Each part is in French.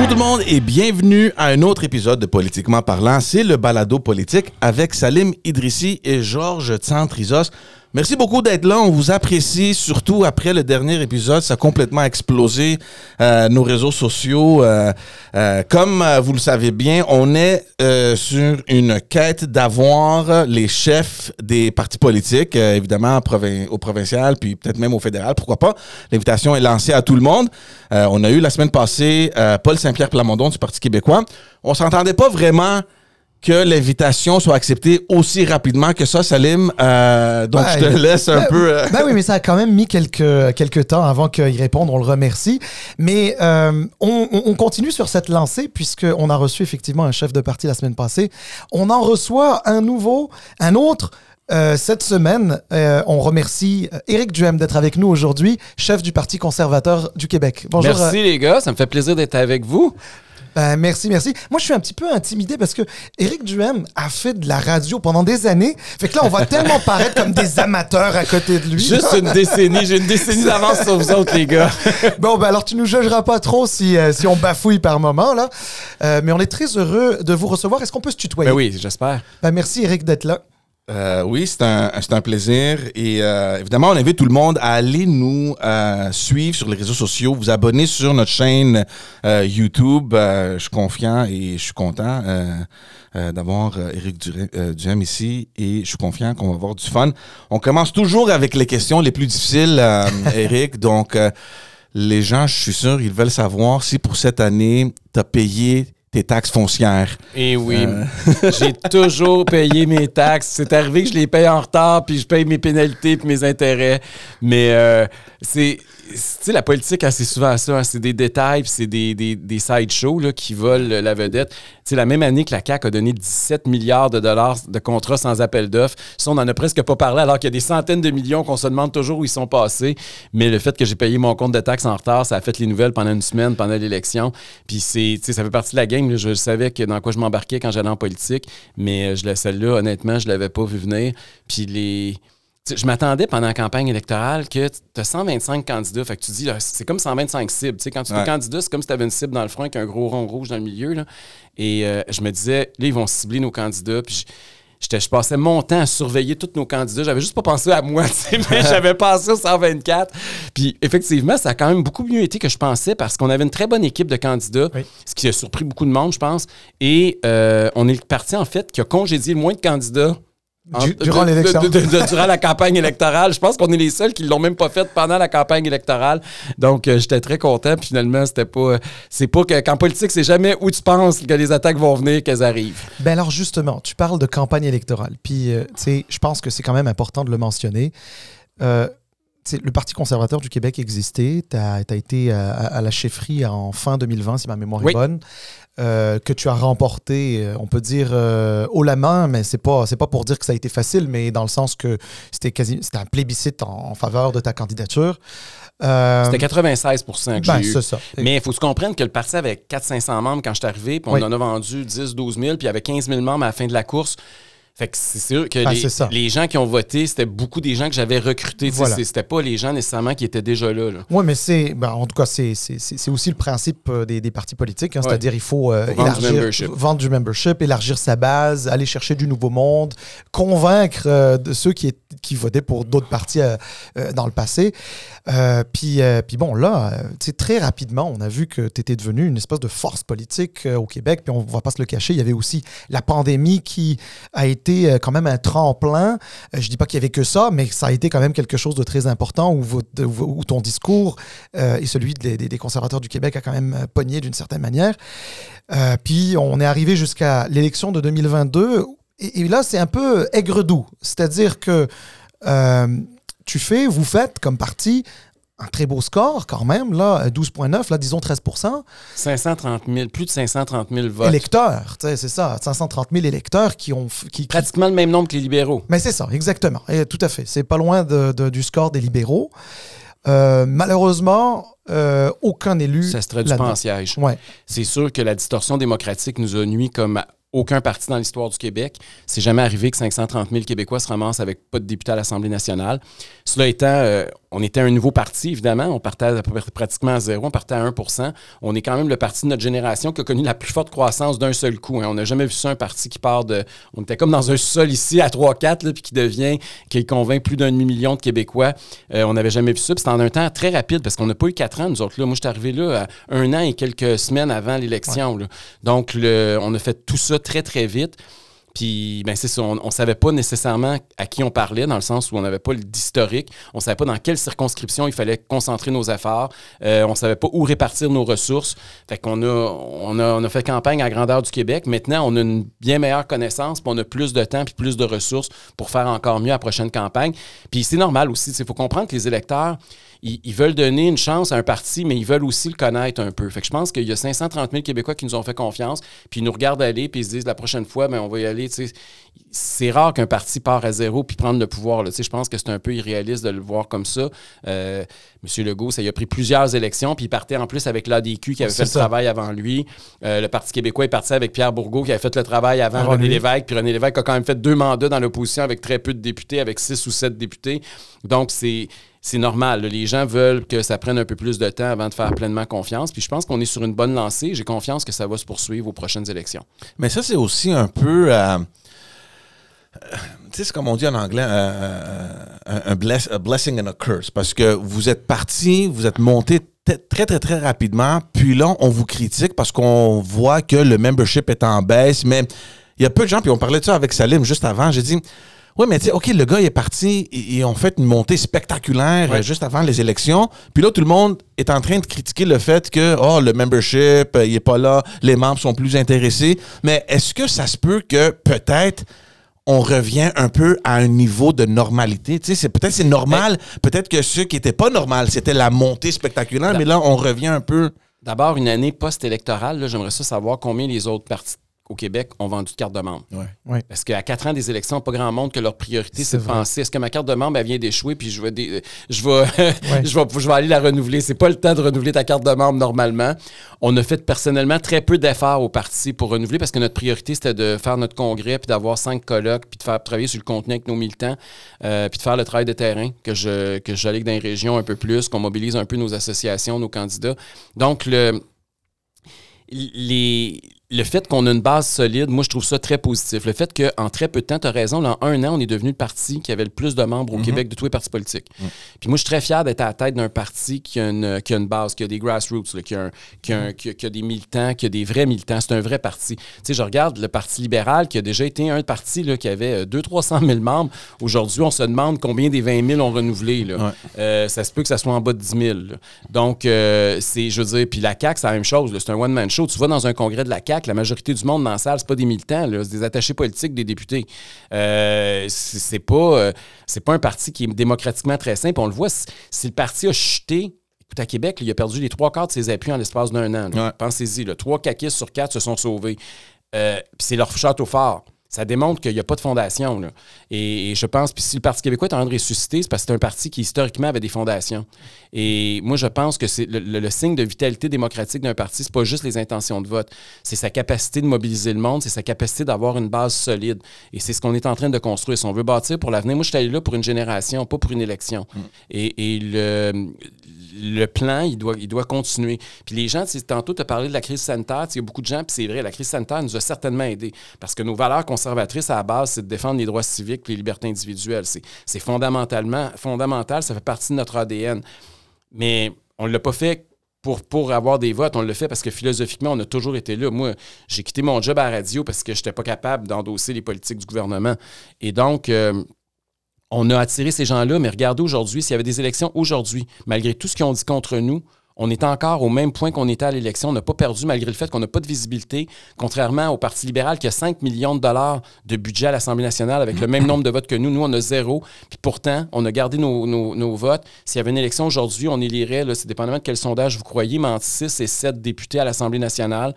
Tout le monde et bienvenue à un autre épisode de Politiquement parlant. C'est le balado politique avec Salim Idrissi et Georges Tsantrizos. Merci beaucoup d'être là. On vous apprécie, surtout après le dernier épisode. Ça a complètement explosé euh, nos réseaux sociaux. Euh, euh, comme euh, vous le savez bien, on est euh, sur une quête d'avoir les chefs des partis politiques, euh, évidemment au provincial, puis peut-être même au fédéral. Pourquoi pas? L'invitation est lancée à tout le monde. On a eu la semaine passée Paul Saint-Pierre Plamondon du Parti québécois. On s'entendait pas vraiment que l'invitation soit acceptée aussi rapidement que ça, Salim. Euh, donc, Ouais. je te laisse un Ben, peu... euh, Ben oui, mais ça a quand même mis quelques, quelques temps avant qu'il réponde. On le remercie. Mais euh, on, on- on continue sur cette lancée puisqu'on a reçu effectivement un chef de parti la semaine passée. On en reçoit un nouveau, un autre. euh, cette semaine, euh, on remercie Éric Duhem d'être avec nous aujourd'hui, chef du Parti conservateur du Québec. Bonjour. Merci euh, les gars, ça me fait plaisir d'être avec vous. Ben, merci, merci. Moi, je suis un petit peu intimidé parce que Éric Duhem a fait de la radio pendant des années. Fait que là, on va tellement paraître comme des amateurs à côté de lui. Juste une décennie, j'ai une décennie d'avance sur vous autres les gars. Bon, ben alors tu nous jugeras pas trop si, euh, si on bafouille par moment, là. Euh, mais on est très heureux de vous recevoir. Est-ce qu'on peut se tutoyer? Ben oui, j'espère. Ben, merci, Eric, d'être là. Euh, oui, c'est un, c'est un plaisir. Et euh, évidemment, on invite tout le monde à aller nous euh, suivre sur les réseaux sociaux, vous abonner sur notre chaîne euh, YouTube. Euh, je suis confiant et je suis content euh, d'avoir Éric Duhem, ici et je suis confiant qu'on va avoir du fun. On commence toujours avec les questions les plus difficiles, euh, Éric. Donc, euh, les gens, je suis sûr, ils veulent savoir si pour cette année, tu as payé tes taxes foncières. Et oui, Euh. j'ai toujours payé mes taxes. C'est arrivé que je les paye en retard, puis je paye mes pénalités puis mes intérêts. Mais euh, c'est, sais, la politique, hein, c'est souvent ça. hein. c'est des détails, c'est des, des, des sideshows qui volent la vedette. Sais, la même année que la CAQ a donné 17 milliards de dollars de contrats sans appel d'offres, ça, on n'en a presque pas parlé, alors qu'il y a des centaines de millions qu'on se demande toujours où ils sont passés. Mais le fait que j'ai payé mon compte de taxes en retard, ça a fait les nouvelles pendant une semaine, pendant l'élection. Puis c'est, ça fait partie de la game. Je savais dans quoi je m'embarquais quand j'allais en politique, mais euh, je, celle-là, honnêtement, je l'avais pas vu venir. Puis les... Je m'attendais pendant la campagne électorale que tu as 125 candidats. Fait que tu dis, c'est comme 125 cibles. Tu sais, quand tu Ouais. es candidat, c'est comme si tu avais une cible dans le front avec un gros rond rouge dans le milieu. là. Et euh, je me disais, là, ils vont cibler nos candidats. Puis je, je passais mon temps à surveiller tous nos candidats. J'avais juste pas pensé à moi, mais j'avais pensé aux 124. Puis effectivement, ça a quand même beaucoup mieux été que je pensais parce qu'on avait une très bonne équipe de candidats, Oui. ce qui a surpris beaucoup de monde, je pense. Et euh, on est le parti, en fait, qui a congédié le moins de candidats. Du- durant l'élection. durant la campagne électorale. Je pense qu'on est les seuls qui l'ont même pas fait pendant la campagne électorale. Donc, euh, j'étais très content. Puis finalement, c'était pas. C'est pas que. Qu'en politique, c'est jamais où tu penses que les attaques vont venir qu'elles arrivent. Ben alors, justement, tu parles de campagne électorale. Puis, euh, tu sais, je pense que c'est quand même important de le mentionner. Euh, le Parti conservateur du Québec existait. Tu as, été à, à la chefferie en fin 2020, si ma mémoire Oui. est bonne. Euh, que tu as remporté, euh, on peut dire euh, haut la main, mais c'est pas c'est pas pour dire que ça a été facile, mais dans le sens que c'était quasi c'était un plébiscite en, en faveur de ta candidature. Euh, C'était 96% que ben, j'ai eu. c'est ça. Mais il faut se comprendre que le parti avait 400-500 membres quand je suis arrivé, puis on Oui. en a vendu 10-12 000, puis il y avait 15 000 membres à la fin de la course. Fait que c'est sûr que Ah, les, les gens qui ont voté, c'était beaucoup des gens que j'avais recrutés. Voilà. C'était pas les gens nécessairement qui étaient déjà là. là. Oui, mais c'est, ben, en tout cas, c'est, aussi le principe euh, des, des partis politiques. hein, Ouais. C'est-à-dire, il faut, euh, vendre du membership. vendre du membership, élargir sa base, aller chercher du nouveau monde, convaincre euh, de ceux qui, est- qui votaient pour d'autres partis euh, dans le passé. Puis, puis bon, là, très rapidement, on a vu que tu étais devenu une espèce de force politique au Québec. Puis on va pas se le cacher, il y avait aussi la pandémie qui a été euh, quand même un tremplin. Euh, je dis pas qu'il y avait que ça, mais ça a été quand même quelque chose de très important où, votre- où- ton discours euh, et celui des, conservateurs du Québec a quand même pogné d'une certaine manière. Puis on est arrivé jusqu'à l'élection de 2022 et, là c'est un peu aigre-doux, c'est-à-dire que tu fais, vous faites comme parti un très beau score quand même, là, 12,9, là, disons 13 530 000, plus de 530 000 votes. électeurs, tu sais, c'est ça, 530 000 électeurs qui ont... f- Qui, qui- Pratiquement le même nombre que les libéraux. Mais c'est ça, exactement, et tout à fait. C'est pas loin de- de- du score des libéraux. Euh, malheureusement, euh, aucun élu... Ça se traduit pas en siège. Ouais. C'est sûr que la distorsion démocratique nous a nuit comme aucun parti dans l'histoire du Québec. C'est jamais arrivé que 530 000 Québécois se ramassent avec pas de députés à l'Assemblée nationale. Cela étant, euh, on était un nouveau parti, évidemment. On partait à pratiquement à zéro. On partait à 1% On est quand même le parti de notre génération qui a connu la plus forte croissance d'un seul coup. hein. On n'a jamais vu ça, un parti qui part de. On était comme dans un sol ici à 3-4, là, puis qui devient, qui convainc plus d'un demi-million de Québécois. Euh, on n'avait jamais vu ça. Puis c'était en un temps très rapide parce qu'on n'a pas eu quatre ans, nous autres. Là. Moi, je suis arrivé là à un an et quelques semaines avant l'élection. Donc, le- on a fait tout ça très, très vite. Puis, ben on ne savait pas nécessairement à qui on parlait, dans le sens où on n'avait pas d'historique. On ne savait pas dans quelle circonscription il fallait concentrer nos efforts. Euh, on ne savait pas où répartir nos ressources. Fait qu'on a, on a, a fait campagne à grandeur du Québec. Maintenant, on a une bien meilleure connaissance, puis on a plus de temps, puis plus de ressources pour faire encore mieux à la prochaine campagne. Puis c'est normal aussi. Il faut comprendre que les électeurs, ils, ils veulent donner une chance à un parti, mais ils veulent aussi le connaître un peu. Fait que je pense qu'il y a 530 000 Québécois qui nous ont fait confiance, puis ils nous regardent aller, puis ils se disent la prochaine fois, ben, on va y aller. C'est rare qu'un parti part à zéro puis prendre le pouvoir. là. Je pense que c'est un peu irréaliste de le voir comme ça. Euh, M. Legault, ça y a pris plusieurs élections, puis il partait en plus avec l'ADQ qui avait fait ça. le travail avant lui. Euh, le Parti québécois est parti avec Pierre Bourgault qui avait fait le travail avant René. Lévesque. Puis René Lévesque a quand même fait deux mandats dans l'opposition avec très peu de députés, avec six ou sept députés. Donc, c'est. C'est normal. Les gens veulent que ça prenne un peu plus de temps avant de faire pleinement confiance. Puis je pense qu'on est sur une bonne lancée. J'ai confiance que ça va se poursuivre aux prochaines élections. Mais ça, c'est aussi un peu. euh, euh, tu sais, comme on dit en anglais, euh, un, a blessing and a curse. Parce que vous êtes parti, vous êtes monté très, très, très rapidement. Puis là, on vous critique parce qu'on voit que le membership est en baisse. Mais il y a peu de gens, puis on parlait de ça avec Salim juste avant. J'ai dit. Oui, mais tu sais, OK, le gars il est parti, ils ont fait une montée spectaculaire juste avant les élections. Puis là, tout le monde est en train de critiquer le fait que, oh, le membership, euh, il est pas là, les membres sont plus intéressés. Mais est-ce que ça se peut que peut-être on revient un peu à un niveau de normalité? Tu sais, c'est, peut-être c'est normal, peut-être que ce qui n'était pas normal, c'était la montée spectaculaire, mais là, on revient un peu. D'abord, une année post-électorale, j'aimerais ça savoir combien les autres partis au Québec ont vendu de cartes de membre. Ouais. Parce qu'à quatre ans des élections, pas grand monde que leur priorité, c'est C'est de vrai. penser est-ce que ma carte de membre elle vient d'échouer puis je vais, dé- je, vais, je, vais, je vais aller la renouveler. C'est pas le temps de renouveler ta carte de membre normalement. On a fait personnellement très peu d'efforts au parti pour renouveler parce que notre priorité, c'était de faire notre congrès puis d'avoir cinq colloques puis de faire travailler sur le contenu avec nos militants euh, puis de faire le travail de terrain, que je que j'allais dans les régions un peu plus, qu'on mobilise un peu nos associations, nos candidats. Donc, le, les, le fait qu'on a une base solide, moi, je trouve ça très positif. Le fait qu'en très peu de temps, tu as raison, là, en un an, on est devenu le parti qui avait le plus de membres au Québec de tous les partis politiques. Puis moi, je suis très fier d'être à la tête d'un parti qui a, une, qui a une base, qui a des grassroots, là, qui, a un- qui, a un- qui a- des militants, qui a des vrais militants. C'est un vrai parti. Tu sais, je regarde le Parti libéral, qui a déjà été un parti là, qui avait 200-300 000 membres. Aujourd'hui, on se demande combien des 20 000 ont renouvelé. Là. Ouais. Euh, ça se peut que ça soit en bas de 10 000. là. Donc, euh, c'est, je veux dire, puis la CAQ, c'est la même chose. C'est un one-man show. Tu vas dans un congrès de la CAQ, la majorité du monde dans la salle, c'est pas des militants, c'est des attachés politiques, des députés. Euh, c'est, c'est pas, euh, c'est pas un parti qui est démocratiquement très simple. On le voit, si, le parti a chuté, écoute, à Québec, là, il a perdu les trois quarts de ses appuis en l'espace d'un an. Ouais. Pensez-y, trois caquistes sur quatre se sont sauvés. Euh, puis c'est leur château fort. Ça démontre qu'il n'y a pas de fondation. là. Et, et je pense, puis si le Parti québécois est en train de ressusciter, c'est parce que c'est un parti qui historiquement avait des fondations. Et moi, je pense que c'est le, le- le signe de vitalité démocratique d'un parti, c'est pas juste les intentions de vote, c'est sa capacité de mobiliser le monde, c'est sa capacité d'avoir une base solide. Et c'est ce qu'on est en train de construire. Si on veut bâtir pour l'avenir, moi, je suis allé là pour une génération, pas pour une élection. Et, et le, le plan, il doit, il doit continuer. Puis les gens, tantôt, tu as parlé de la crise sanitaire. Il y a beaucoup de gens, puis c'est vrai, la crise sanitaire nous a certainement aidés. Parce que nos valeurs conservatrices, à la base, c'est de défendre les droits civiques et les libertés individuelles. C'est fondamentalement fondamental, ça fait partie de notre ADN. Mais on ne l'a pas fait pour, avoir des votes. On le fait parce que philosophiquement, on a toujours été là. Moi, j'ai quitté mon job à radio parce que je n'étais pas capable d'endosser les politiques du gouvernement. Et donc, euh, on a attiré ces gens-là, mais regardez aujourd'hui, s'il y avait des élections aujourd'hui, malgré tout ce qu'ils ont dit contre nous, on est encore au même point qu'on était à l'élection. On n'a pas perdu malgré le fait qu'on n'a pas de visibilité, contrairement au Parti libéral qui a 5 millions de dollars de budget à l'Assemblée nationale avec le même nombre de votes que nous. Nous, on a zéro. Puis pourtant, on a gardé nos, nos- nos votes. S'il y avait une élection aujourd'hui, on élirait, c'est dépendamment de quel sondage vous croyez, mais entre 6 et 7 députés à l'Assemblée nationale.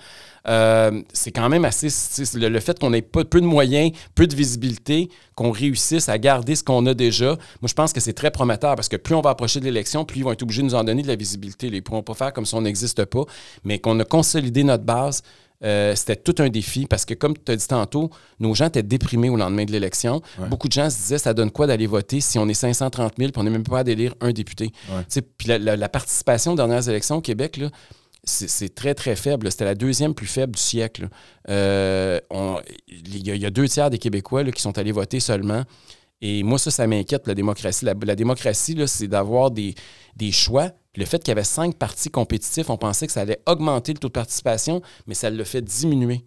Euh, c'est quand même assez. Le, le fait qu'on ait peu de moyens, peu de visibilité, qu'on réussisse à garder ce qu'on a déjà, moi, je pense que c'est très prometteur parce que plus on va approcher de l'élection, plus ils vont être obligés de nous en donner de la visibilité. Ils ne pourront pas faire comme si on n'existe pas, mais qu'on a consolidé notre base. euh, c'était tout un défi parce que, comme tu as dit tantôt, nos gens étaient déprimés au lendemain de l'élection. Ouais. Beaucoup de gens se disaient ça donne quoi d'aller voter si on est 530 000 puis on n'est même pas à d'élire un député? Puis la, la- la participation aux dernières élections au Québec, là, c'est très, très faible. C'était la deuxième plus faible du siècle. Euh, on- Il y, a- il y a deux tiers des Québécois là, qui sont allés voter seulement. Et moi, ça, ça m'inquiète, la démocratie. La, la démocratie, c'est d'avoir des, des choix. Le fait qu'il y avait cinq partis compétitifs, on pensait que ça allait augmenter le taux de participation, mais ça le fait diminuer.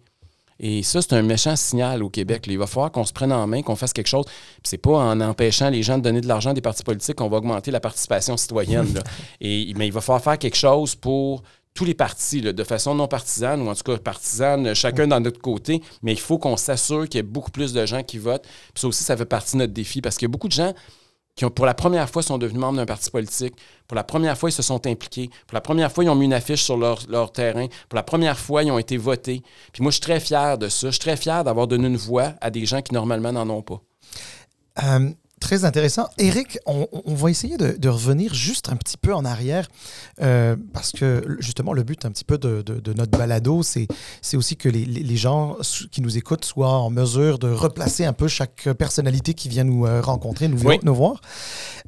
Et ça, c'est un méchant signal au Québec. là. Il va falloir qu'on se prenne en main, qu'on fasse quelque chose. Puis c'est pas en empêchant les gens de donner de l'argent à des partis politiques qu'on va augmenter la participation citoyenne. là. Et, mais il va falloir faire quelque chose pour tous les partis, là, de façon non partisane, ou en tout cas partisane, chacun dans notre côté. Mais il faut qu'on s'assure qu'il y ait beaucoup plus de gens qui votent. Puis ça aussi, ça fait partie de notre défi. Parce qu'il y a beaucoup de gens qui, ont, pour la première fois, sont devenus membres d'un parti politique. Pour la première fois, ils se sont impliqués. Pour la première fois, ils ont mis une affiche sur leur, leur terrain. Pour la première fois, ils ont été votés. Puis moi, je suis très fier de ça. Je suis très fier d'avoir donné une voix à des gens qui, normalement, n'en ont pas. Euh, très intéressant. Eric, on, on va essayer de, de revenir juste un petit peu en arrière, euh, parce que justement, le but un petit peu de, de- de notre balado, c'est aussi que les, les- gens qui nous écoutent soient en mesure de replacer un peu chaque personnalité qui vient nous euh, rencontrer, nous, Oui. nous voir.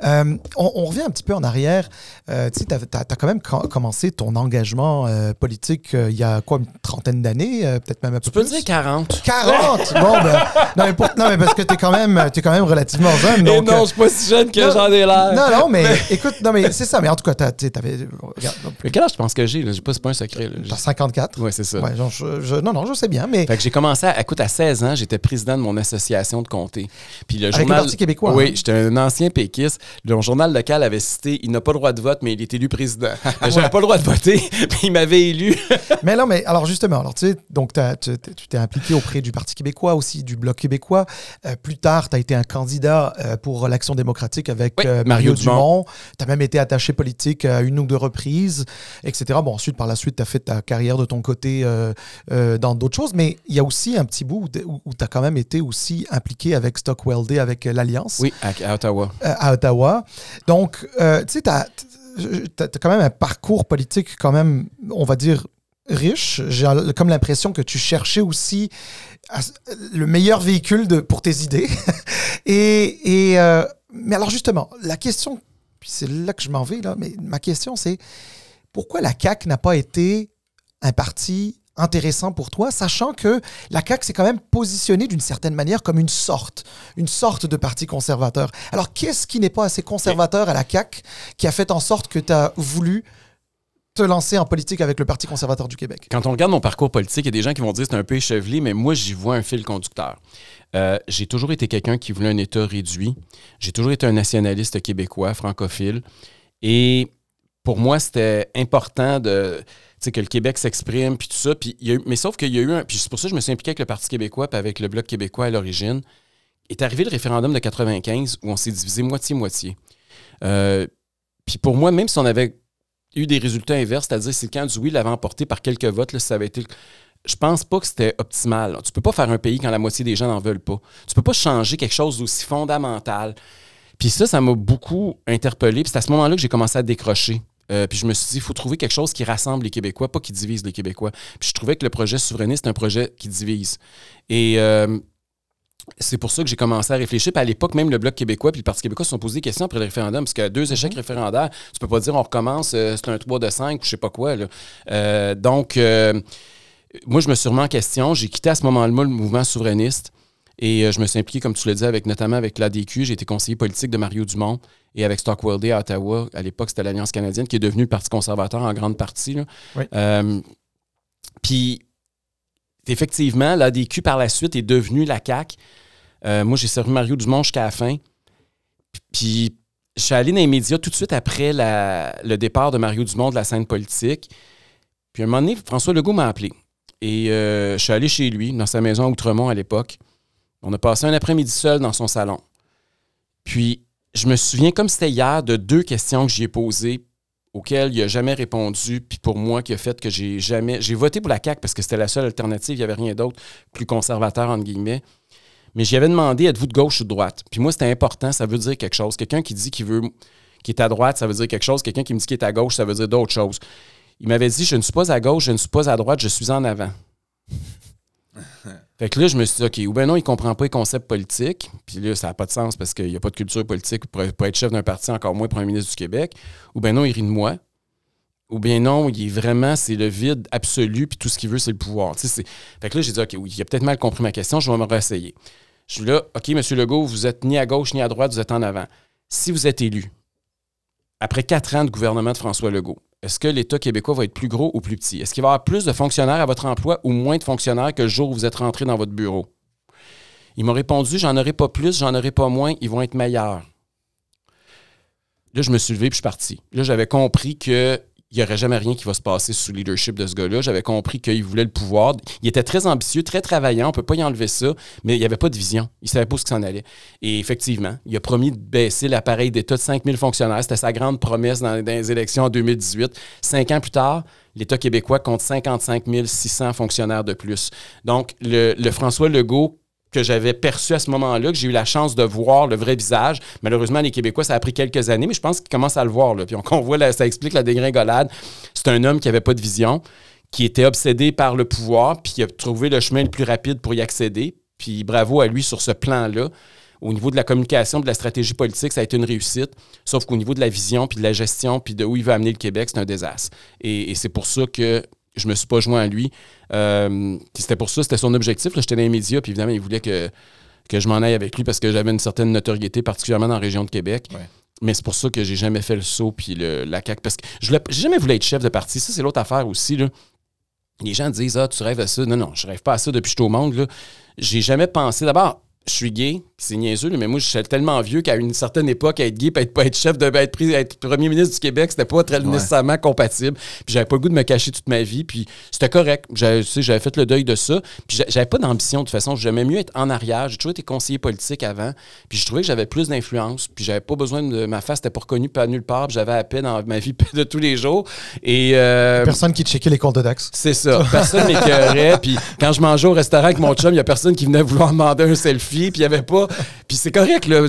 Euh, on, on revient un petit peu en arrière. Euh, tu sais, tu as, quand même co- commencé ton engagement politique il y a quoi, une trentaine d'années, peut-être même un Tu peu peux plus? dire 40. 40! Bon, ben, non, mais, pour- non, mais parce que tu es, quand même- t'es quand même relativement jeune. Donc, non, je suis pas si jeune que j'en ai l'air. non, non, mais écoute, non, mais c'est ça. Mais en tout cas, t'as- tu t'avais. Regarde, donc, Mais quel âge tu penses que j'ai? c'est pas un secret. t'as 54. Ouais, c'est ça. Ouais, genre, je- je- non, non, je sais bien, mais Fait que j'ai commencé à, écoute, à 16 ans, j'étais président de mon association de comté. Puis le Avec journal, le Parti québécois, Oui, hein? j'étais un ancien péquiste. Le journal local avait cité il n'a pas le droit de vote, mais il est élu président. Mais J'avais pas le droit de voter, puis il m'avait élu. Mais non, mais alors justement, alors tu sais, donc tu t'es impliqué auprès du Parti québécois aussi, du Bloc québécois. Euh, plus tard, tu as été un candidat euh, pour l'Action démocratique avec Oui, euh, Mario Mario Dumont. Dumont. Tu as même été attaché politique à une ou deux reprises, etc. Bon, ensuite, par la suite, tu as fait ta carrière de ton côté euh, euh, dans d'autres choses, mais il y a aussi un petit bout où, tu as quand même été aussi impliqué avec Stockwell Day, avec euh, l'Alliance. Oui, à, à Ottawa. euh, à Ottawa. Donc, euh, tu sais, tu as, quand même un parcours politique quand même, on va dire, riche. J'ai comme l'impression que tu cherchais aussi le meilleur véhicule pour tes idées. et, euh, mais alors justement, la question, puis c'est là que je m'en vais, là, mais ma question c'est, pourquoi la CAQ n'a pas été un parti intéressant pour toi, sachant que la CAQ s'est quand même positionnée d'une certaine manière comme une sorte, une sorte de parti conservateur. Alors, qu'est-ce qui n'est pas assez conservateur à la CAQ qui a fait en sorte que tu as voulu te lancer en politique avec le Parti conservateur du Québec? Quand on regarde mon parcours politique, il y a des gens qui vont dire que c'est un peu échevelé, mais moi, j'y vois un fil conducteur. Euh, j'ai toujours été quelqu'un qui voulait un État réduit. J'ai toujours été un nationaliste québécois, francophile. Et pour moi, c'était important de, que le Québec s'exprime, puis tout ça. Puis mais sauf qu'il y a eu un... Puis c'est pour ça que je me suis impliqué avec le Parti québécois, puis avec le Bloc québécois à l'origine. Est arrivé le référendum de 95 où on s'est divisé moitié-moitié. Euh, puis pour moi, même si on avait eu des résultats inverses, c'est-à-dire si le camp du oui l'avait emporté par quelques votes, là, ça avait été... Je pense pas que c'était optimal. Tu peux pas faire un pays quand la moitié des gens n'en veulent pas. Tu peux pas changer quelque chose d'aussi fondamental. Puis ça, ça m'a beaucoup interpellé. Puis c'est à ce moment-là que j'ai commencé à décrocher. Euh, puis je me suis dit, il faut trouver quelque chose qui rassemble les Québécois, pas qui divise les Québécois. Puis je trouvais que le projet souverainiste est un projet qui divise. Et euh, c'est pour ça que j'ai commencé à réfléchir. Puis à l'époque, même le Bloc québécois puis le Parti québécois se sont posés des questions après le référendum, parce qu'à deux échecs référendaires, tu peux pas dire on recommence, euh, c'est un 3 de 5 ou je sais pas quoi. là. Euh, donc, euh, moi, je me suis remis en question. J'ai quitté à ce moment-là le mouvement souverainiste. Et je me suis impliqué, comme tu l'as dit, avec, notamment avec l'ADQ. J'ai été conseiller politique de Mario Dumont et avec Stockwell Day à Ottawa. À l'époque, c'était l'Alliance canadienne qui est devenue le Parti conservateur en grande partie. là. Oui. Puis, effectivement, l'ADQ par la suite est devenue la CAQ. Euh, moi, j'ai servi Mario Dumont jusqu'à la fin. Puis, je suis allé dans les médias tout de suite après le départ de Mario Dumont de la scène politique. Puis, à un moment donné, François Legault m'a appelé. Et euh, je suis allé chez lui, dans sa maison à Outremont à l'époque. On a passé un après-midi seul dans son salon. Puis, je me souviens comme c'était hier de deux questions que j'y ai posées auxquelles il n'a jamais répondu, puis pour moi, qui a fait que j'ai jamais... J'ai voté pour la CAQ parce que c'était la seule alternative, il n'y avait rien d'autre plus conservateur, entre guillemets. Mais j'y avais demandé, êtes-vous de gauche ou de droite? Puis moi, c'était important, ça veut dire quelque chose. Quelqu'un qui dit qu'il veut qui est à droite, ça veut dire quelque chose. Quelqu'un qui me dit qu'il est à gauche, ça veut dire d'autres choses. Il m'avait dit, je ne suis pas à gauche, je ne suis pas à droite, je suis en avant. Fait que là, je me suis dit, OK, ou ben non, il comprend pas les concepts politiques. Puis là, ça n'a pas de sens parce qu'il n'y a pas de culture politique pour, être chef d'un parti, encore moins premier ministre du Québec. Ou ben non, il rit de moi. Ou bien non, il est vraiment, c'est le vide absolu, puis tout ce qu'il veut, c'est le pouvoir. Fait que là, j'ai dit, OK, oui, il a peut-être mal compris ma question, je vais me réessayer. Je suis là, OK, M. Legault, vous êtes ni à gauche ni à droite, vous êtes en avant. Si vous êtes élu, après quatre ans de gouvernement de François Legault, est-ce que l'État québécois va être plus gros ou plus petit? Est-ce qu'il va y avoir plus de fonctionnaires à votre emploi ou moins de fonctionnaires que le jour où vous êtes rentré dans votre bureau? Il m'a répondu, j'en aurai pas plus, j'en aurai pas moins, ils vont être meilleurs. Là, je me suis levé puis je suis parti. Là, j'avais compris que il n'y aurait jamais rien qui va se passer sous le leadership de ce gars-là. J'avais compris qu'il voulait le pouvoir. Il était très ambitieux, très travaillant, on ne peut pas y enlever ça, mais il n'y avait pas de vision. Il ne savait pas où ce s'en allait. Et effectivement, il a promis de baisser l'appareil d'État de 5000 fonctionnaires. C'était sa grande promesse dans, les élections en 2018. Cinq ans plus tard, l'État québécois compte 55 600 fonctionnaires de plus. Donc, le François Legault que j'avais perçu à ce moment-là, que j'ai eu la chance de voir le vrai visage. Malheureusement, les Québécois, ça a pris quelques années, mais je pense qu'ils commencent à le voir. Là. Puis on, voit, ça explique la dégringolade. C'est un homme qui n'avait pas de vision, qui était obsédé par le pouvoir, puis qui a trouvé le chemin le plus rapide pour y accéder. Puis bravo à lui sur ce plan-là. Au niveau de la communication, de la stratégie politique, ça a été une réussite. Sauf qu'au niveau de la vision, puis de la gestion, puis de où il veut amener le Québec, c'est un désastre. Et c'est pour ça que je me suis pas joint à lui. Euh, c'était pour ça, c'était son objectif. J'étais dans les médias, puis évidemment, il voulait que, que je m'en aille avec lui parce que j'avais une certaine notoriété, particulièrement dans la région de Québec. Ouais. Mais c'est pour ça que j'ai jamais fait le saut, puis le, la CAQ. Parce que je j'ai jamais voulu être chef de parti. Ça, c'est l'autre affaire aussi. Là. Les gens disent Ah, tu rêves à ça. Non, non, je rêve pas à ça depuis que je suis au monde. J'ai jamais pensé. D'abord, je suis gay, c'est niaiseux, mais moi, je suis tellement vieux qu'à une certaine époque, être gay, puis être, pas être chef de être, pris- être premier ministre du Québec, c'était pas très nécessairement compatible. Puis j'avais pas le goût de me cacher toute ma vie, puis c'était correct. J'avais, fait le deuil de ça. Puis j'a- j'avais pas d'ambition, de toute façon. J'aimais mieux être en arrière. J'ai toujours été conseiller politique avant. Puis je trouvais que j'avais plus d'influence. Puis j'avais pas besoin de. Ma face n'était pas reconnue pas nulle part. Puis j'avais à peine dans ma vie de tous les jours. Et. euh, Personne qui checkait les comptes de Dax. c'est ça. Personne m'écœurait. Puis quand je mangeais au restaurant avec mon chum, il y a personne qui venait vouloir demander un selfie. Puis il y avait pas. Puis c'est correct, là.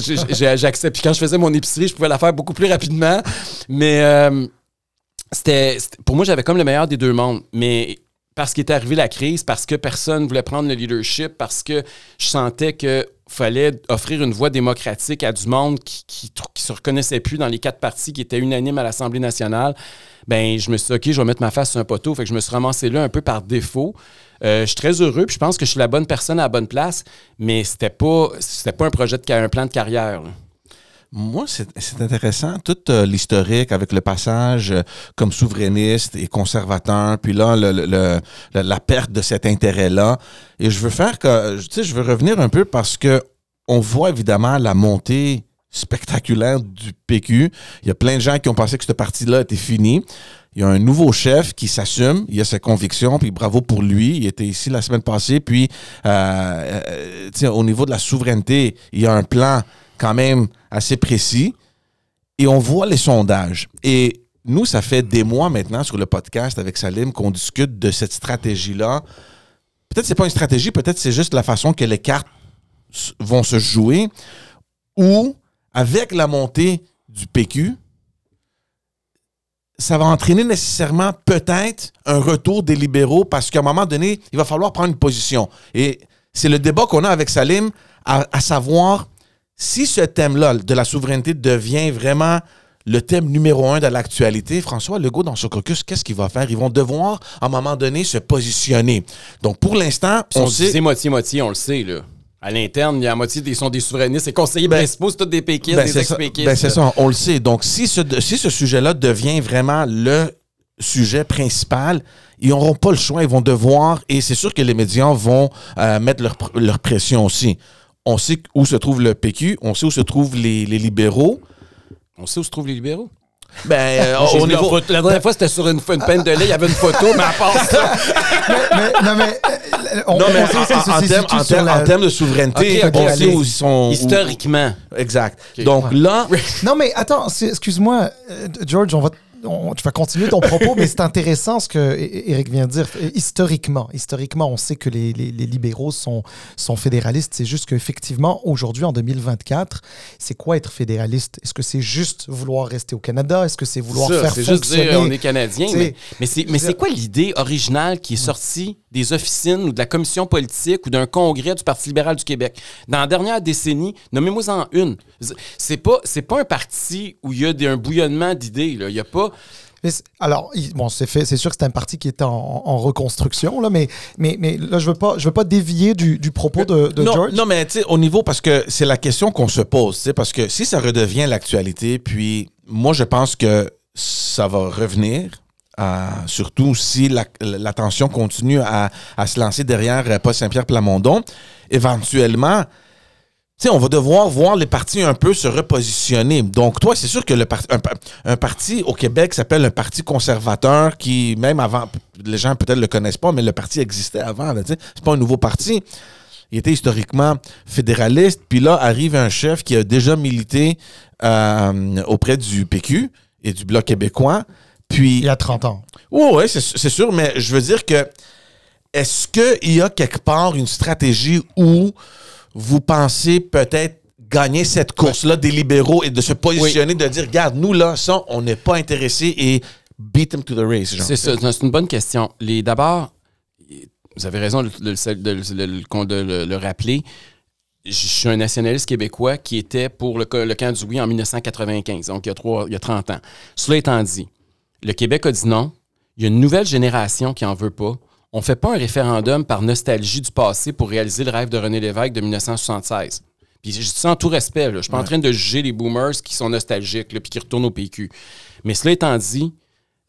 J'accepte. Puis quand je faisais mon épicerie, je pouvais la faire beaucoup plus rapidement. Mais euh, c'était- Pour moi, j'avais comme le meilleur des deux mondes. Mais parce qu'était arrivée la crise, parce que personne voulait prendre le leadership, parce que je sentais que fallait offrir une voie démocratique à du monde qui, qui se reconnaissait plus dans les quatre partis qui étaient unanimes à l'Assemblée nationale, ben je me suis dit, OK, je vais mettre ma face sur un poteau. Fait que je me suis ramassé là un peu par défaut. Euh, je suis très heureux, puis je pense que je suis la bonne personne à la bonne place, mais c'était pas, pas un projet de un plan de carrière. Moi, c'est intéressant, tout euh, l'historique avec le passage euh, comme souverainiste et conservateur, puis là, le- le- la, perte de cet intérêt-là. Et je veux faire que, tu sais, je veux revenir un peu parce que on voit évidemment la montée spectaculaire du PQ. Il y a plein de gens qui ont pensé que ce parti-là était fini. Il y a un nouveau chef qui s'assume, il a ses convictions, puis bravo pour lui. Il était ici la semaine passée, puis euh, euh, au niveau de la souveraineté, il y a un plan quand même assez précis. Et on voit les sondages. Et nous, ça fait des mois maintenant sur le podcast avec Salim qu'on discute de cette stratégie-là. Peut-être que c'est pas une stratégie, peut-être c'est juste la façon que les cartes vont se jouer. Ou, avec la montée du PQ, ça va entraîner nécessairement peut-être un retour des libéraux parce qu'à un moment donné, il va falloir prendre une position. Et c'est le débat qu'on a avec Salim à, à savoir si ce thème-là de la souveraineté devient vraiment le thème numéro un de l'actualité, François Legault, dans ce caucus, qu'est-ce qu'il va faire? Ils vont devoir, à un moment donné, se positionner. Donc, pour l'instant, Ils on sait... divisés moitié-moitié, on le sait, là. À l'interne, il y a la moitié des sont des souverainistes. Les conseillers Ben, principaux, c'est tous des péquistes, Ben, des c'est ex-péquistes. ben, c'est ça, on le sait. Donc, si ce, si ce sujet-là devient vraiment le sujet principal, ils n'auront pas le choix, ils vont devoir, et c'est sûr que les médias vont euh, mettre leur pression aussi. On sait où se trouve le PQ, on sait où se trouvent les, les libéraux. On sait où se trouvent les libéraux? Ben, euh, au niveau... photo- La dernière fois, c'était sur une, une peine de lait, il y avait une photo, mais à part ça. mais, non, mais. On, Non, mais on sait en, termes- la- de souveraineté, on sait où ils sont... où- Historiquement. Exact. Donc là, Non, mais attends, excuse-moi, euh, George, on va. On- tu vas continuer ton propos, mais c'est intéressant ce que Éric vient de dire. Historiquement, historiquement, on sait que les, les- les libéraux sont, sont fédéralistes. C'est juste qu'effectivement, aujourd'hui, en 2024, c'est quoi être fédéraliste? Est-ce que c'est juste vouloir rester au Canada? Est-ce que c'est vouloir Ça, faire c'est juste fonctionner... dire on est canadien. Mais, mais c'est quoi l'idée originale qui est sortie des officines ou de la commission politique ou d'un congrès du Parti libéral du Québec? Dans la dernière décennie, nommez-moi en une. C'est pas, c'est pas un parti où il y a des- un bouillonnement d'idées. Il y a pas. Mais alors, bon, c'est fait, c'est sûr que c'est un parti qui est en, en reconstruction, là, mais, mais, mais là, je veux pas, je veux pas dévier du, du propos de, de non, George. non, mais tu sais, au niveau, parce que c'est la question qu'on se pose, tu parce que si ça redevient l'actualité, puis moi, je pense que ça va revenir, euh, surtout si la- l'attention continue à, à se lancer derrière euh, Paul Saint-Pierre Plamondon, éventuellement, tu sais, on va devoir voir les partis un peu se repositionner. Donc, toi, c'est sûr que le par- un, pa- un parti au Québec s'appelle un parti conservateur qui, même avant, les gens peut-être le connaissent pas, mais le parti existait avant. C'est pas un nouveau parti. Il était historiquement fédéraliste. Puis là, arrive un chef qui a déjà milité euh, auprès du PQ et du Bloc québécois. Puis, Il y a 30 ans. oui, c'est sûr, mais je veux dire que est-ce qu'il y a quelque part une stratégie où vous pensez peut-être gagner cette course-là des libéraux et de se positionner, de dire, regarde, nous là, ça, on n'est pas intéressés et beat them to the race. C'est ça, c'est une bonne question. D'abord, vous avez raison de, de- de- de- de le- le rappeler. Je suis un nationaliste québécois qui était pour le, ca- le camp du oui en 1995, donc il y, a trois, il y a 30 ans. Cela étant dit, le Québec a dit non. Il y a une nouvelle génération qui en veut pas. On ne fait pas un référendum par nostalgie du passé pour réaliser le rêve de René Lévesque de 1976. Puis je dis ça en tout respect. là. Je suis pas en train de juger les boomers qui sont nostalgiques là, puis qui retournent au PQ. Mais cela étant dit,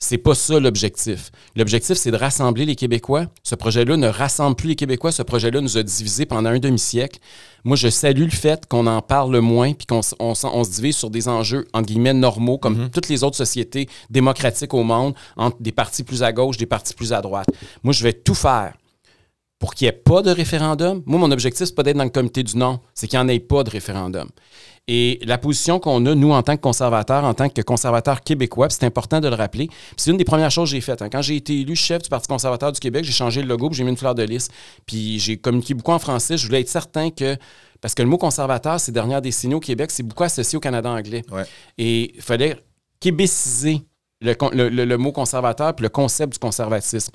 c'est pas ça l'objectif. L'objectif, c'est de rassembler les Québécois. Ce projet-là ne rassemble plus les Québécois. Ce projet-là nous a divisés pendant un demi-siècle. Moi, je salue le fait qu'on en parle moins puis qu'on on, on se divise sur des enjeux, entre guillemets, normaux, comme toutes les autres sociétés démocratiques au monde, entre des partis plus à gauche, des partis plus à droite. Moi, je vais tout faire pour qu'il n'y ait pas de référendum. Moi, mon objectif, c'est pas d'être dans le comité du non, c'est qu'il n'y en ait pas de référendum. Et la position qu'on a, nous, en tant que conservateurs, en tant que conservateurs québécois, c'est important de le rappeler, c'est une des premières choses que j'ai faites. hein. Quand j'ai été élu chef du Parti conservateur du Québec, j'ai changé le logo, j'ai mis une fleur de lys. Puis j'ai communiqué beaucoup en français. Je voulais être certain que... Parce que le mot conservateur, ces dernières décennies au Québec, c'est beaucoup associé au Canada anglais. Ouais. Et il fallait québéciser le, con- le- le- le mot conservateur puis le concept du conservatisme.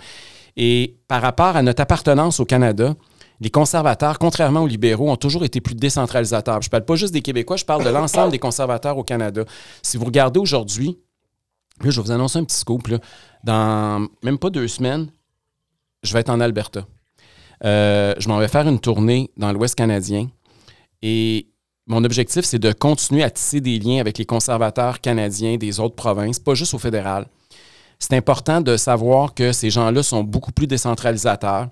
Et par rapport à notre appartenance au Canada, les conservateurs, contrairement aux libéraux, ont toujours été plus décentralisateurs. Je ne parle pas juste des Québécois, je parle de l'ensemble des conservateurs au Canada. Si vous regardez aujourd'hui, je vais vous annoncer un petit scoop. là. Dans même pas deux semaines, je vais être en Alberta. Euh, je m'en vais faire une tournée dans l'Ouest canadien. Et mon objectif, c'est de continuer à tisser des liens avec les conservateurs canadiens des autres provinces, pas juste au fédéral. C'est important de savoir que ces gens-là sont beaucoup plus décentralisateurs.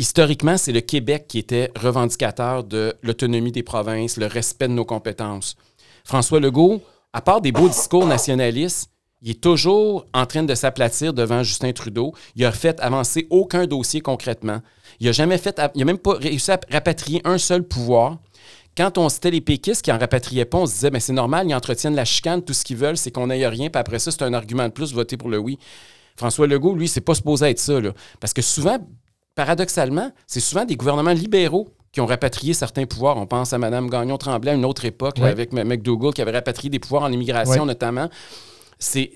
Historiquement, c'est le Québec qui était revendicateur de l'autonomie des provinces, le respect de nos compétences. François Legault, à part des beaux discours nationalistes, il est toujours en train de s'aplatir devant Justin Trudeau. Il a fait avancer aucun dossier concrètement. Il n'a jamais fait, il a même pas réussi à rapatrier un seul pouvoir. Quand on citait les péquistes qui en rapatriaient pas, on se disait, mais c'est normal, ils entretiennent la chicane, tout ce qu'ils veulent, c'est qu'on n'aille rien, puis après ça, c'est un argument de plus, voter pour le oui. François Legault, lui, c'est pas supposé être ça. Parce que souvent, paradoxalement, c'est souvent des gouvernements libéraux qui ont rapatrié certains pouvoirs. On pense à Mme Gagnon-Tremblay à une autre époque, là, avec McDougall, qui avait rapatrié des pouvoirs en immigration, Oui. notamment. C'est,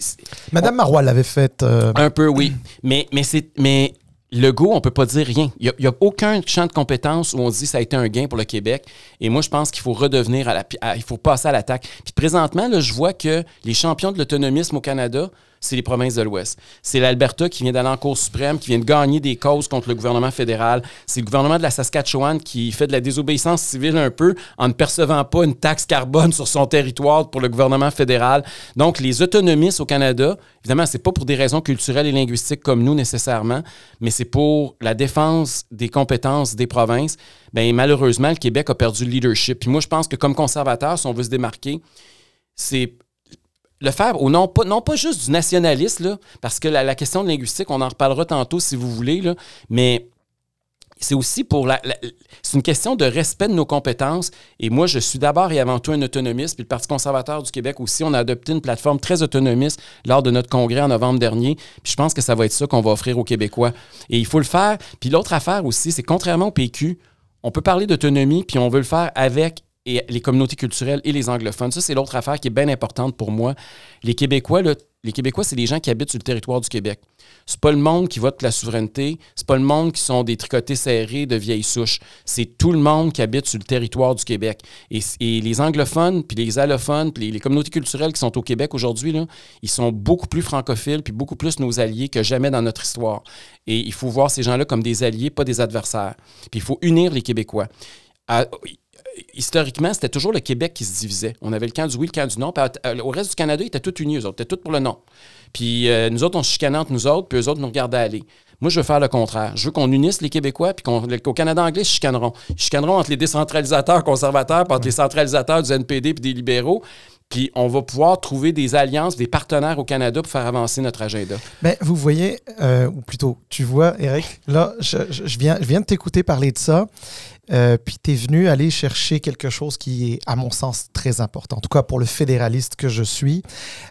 Madame Marois l'avait fait. euh, un peu, oui. Mais, mais, c'est, mais Legault, on peut pas dire rien. Il n'y a, aucun champ de compétences où on dit ça a été un gain pour le Québec. Et moi, je pense qu'il faut redevenir à la... à- il faut passer à l'attaque. Puis présentement, là, je vois que les champions de l'autonomisme au Canada, c'est les provinces de l'Ouest. C'est l'Alberta qui vient d'aller en Cour suprême, qui vient de gagner des causes contre le gouvernement fédéral. C'est le gouvernement de la Saskatchewan qui fait de la désobéissance civile un peu en ne percevant pas une taxe carbone sur son territoire pour le gouvernement fédéral. Donc, les autonomistes au Canada, évidemment, c'est pas pour des raisons culturelles et linguistiques comme nous nécessairement, mais c'est pour la défense des compétences des provinces. Bien, malheureusement, le Québec a perdu le leadership. Puis moi, je pense que comme conservateur, si on veut se démarquer, c'est le faire au non pas, non pas juste du nationalisme, là, parce que la, la question de linguistique, on en reparlera tantôt si vous voulez, là, mais c'est aussi pour la, la- c'est une question de respect de nos compétences. Et moi, je suis d'abord et avant tout un autonomiste. Puis le Parti conservateur du Québec aussi, on a adopté une plateforme très autonomiste lors de notre congrès en novembre dernier. Puis je pense que ça va être ça qu'on va offrir aux Québécois. Et il faut le faire. Puis l'autre affaire aussi, c'est contrairement au PQ, on peut parler d'autonomie, puis on veut le faire avec et les communautés culturelles et les anglophones. Ça, c'est l'autre affaire qui est bien importante pour moi. Les Québécois, là, les Québécois, c'est les gens qui habitent sur le territoire du Québec. C'est pas le monde qui vote la souveraineté. C'est pas le monde qui sont des tricotés serrés de vieilles souches. C'est tout le monde qui habite sur le territoire du Québec. Et, les anglophones, puis les allophones, puis les, communautés culturelles qui sont au Québec aujourd'hui, ils sont beaucoup plus francophiles, puis beaucoup plus nos alliés que jamais dans notre histoire. Et il faut voir ces gens-là comme des alliés, pas des adversaires. Puis il faut unir les Québécois. Historiquement, c'était toujours le Québec qui se divisait. On avait le camp du oui, le camp du non. Puis au reste du Canada, ils étaient tous unis, eux autres. Ils étaient tous pour le non. Puis euh, nous autres, on se chicanait entre nous autres, puis eux autres nous regardaient aller. Moi, je veux faire le contraire. Je veux qu'on unisse les Québécois, puis qu'on- qu'au Canada anglais, ils chicaneront. Ils chicaneront entre les décentralisateurs conservateurs, puis entre les centralisateurs du NPD, puis des libéraux. Puis on va pouvoir trouver des alliances, des partenaires au Canada pour faire avancer notre agenda. Mais vous voyez, euh, ou plutôt, tu vois, Eric, là, viens, je viens de t'écouter parler de ça, euh, puis tu es venu aller chercher quelque chose qui est, à mon sens, très important. En tout cas, pour le fédéraliste que je suis,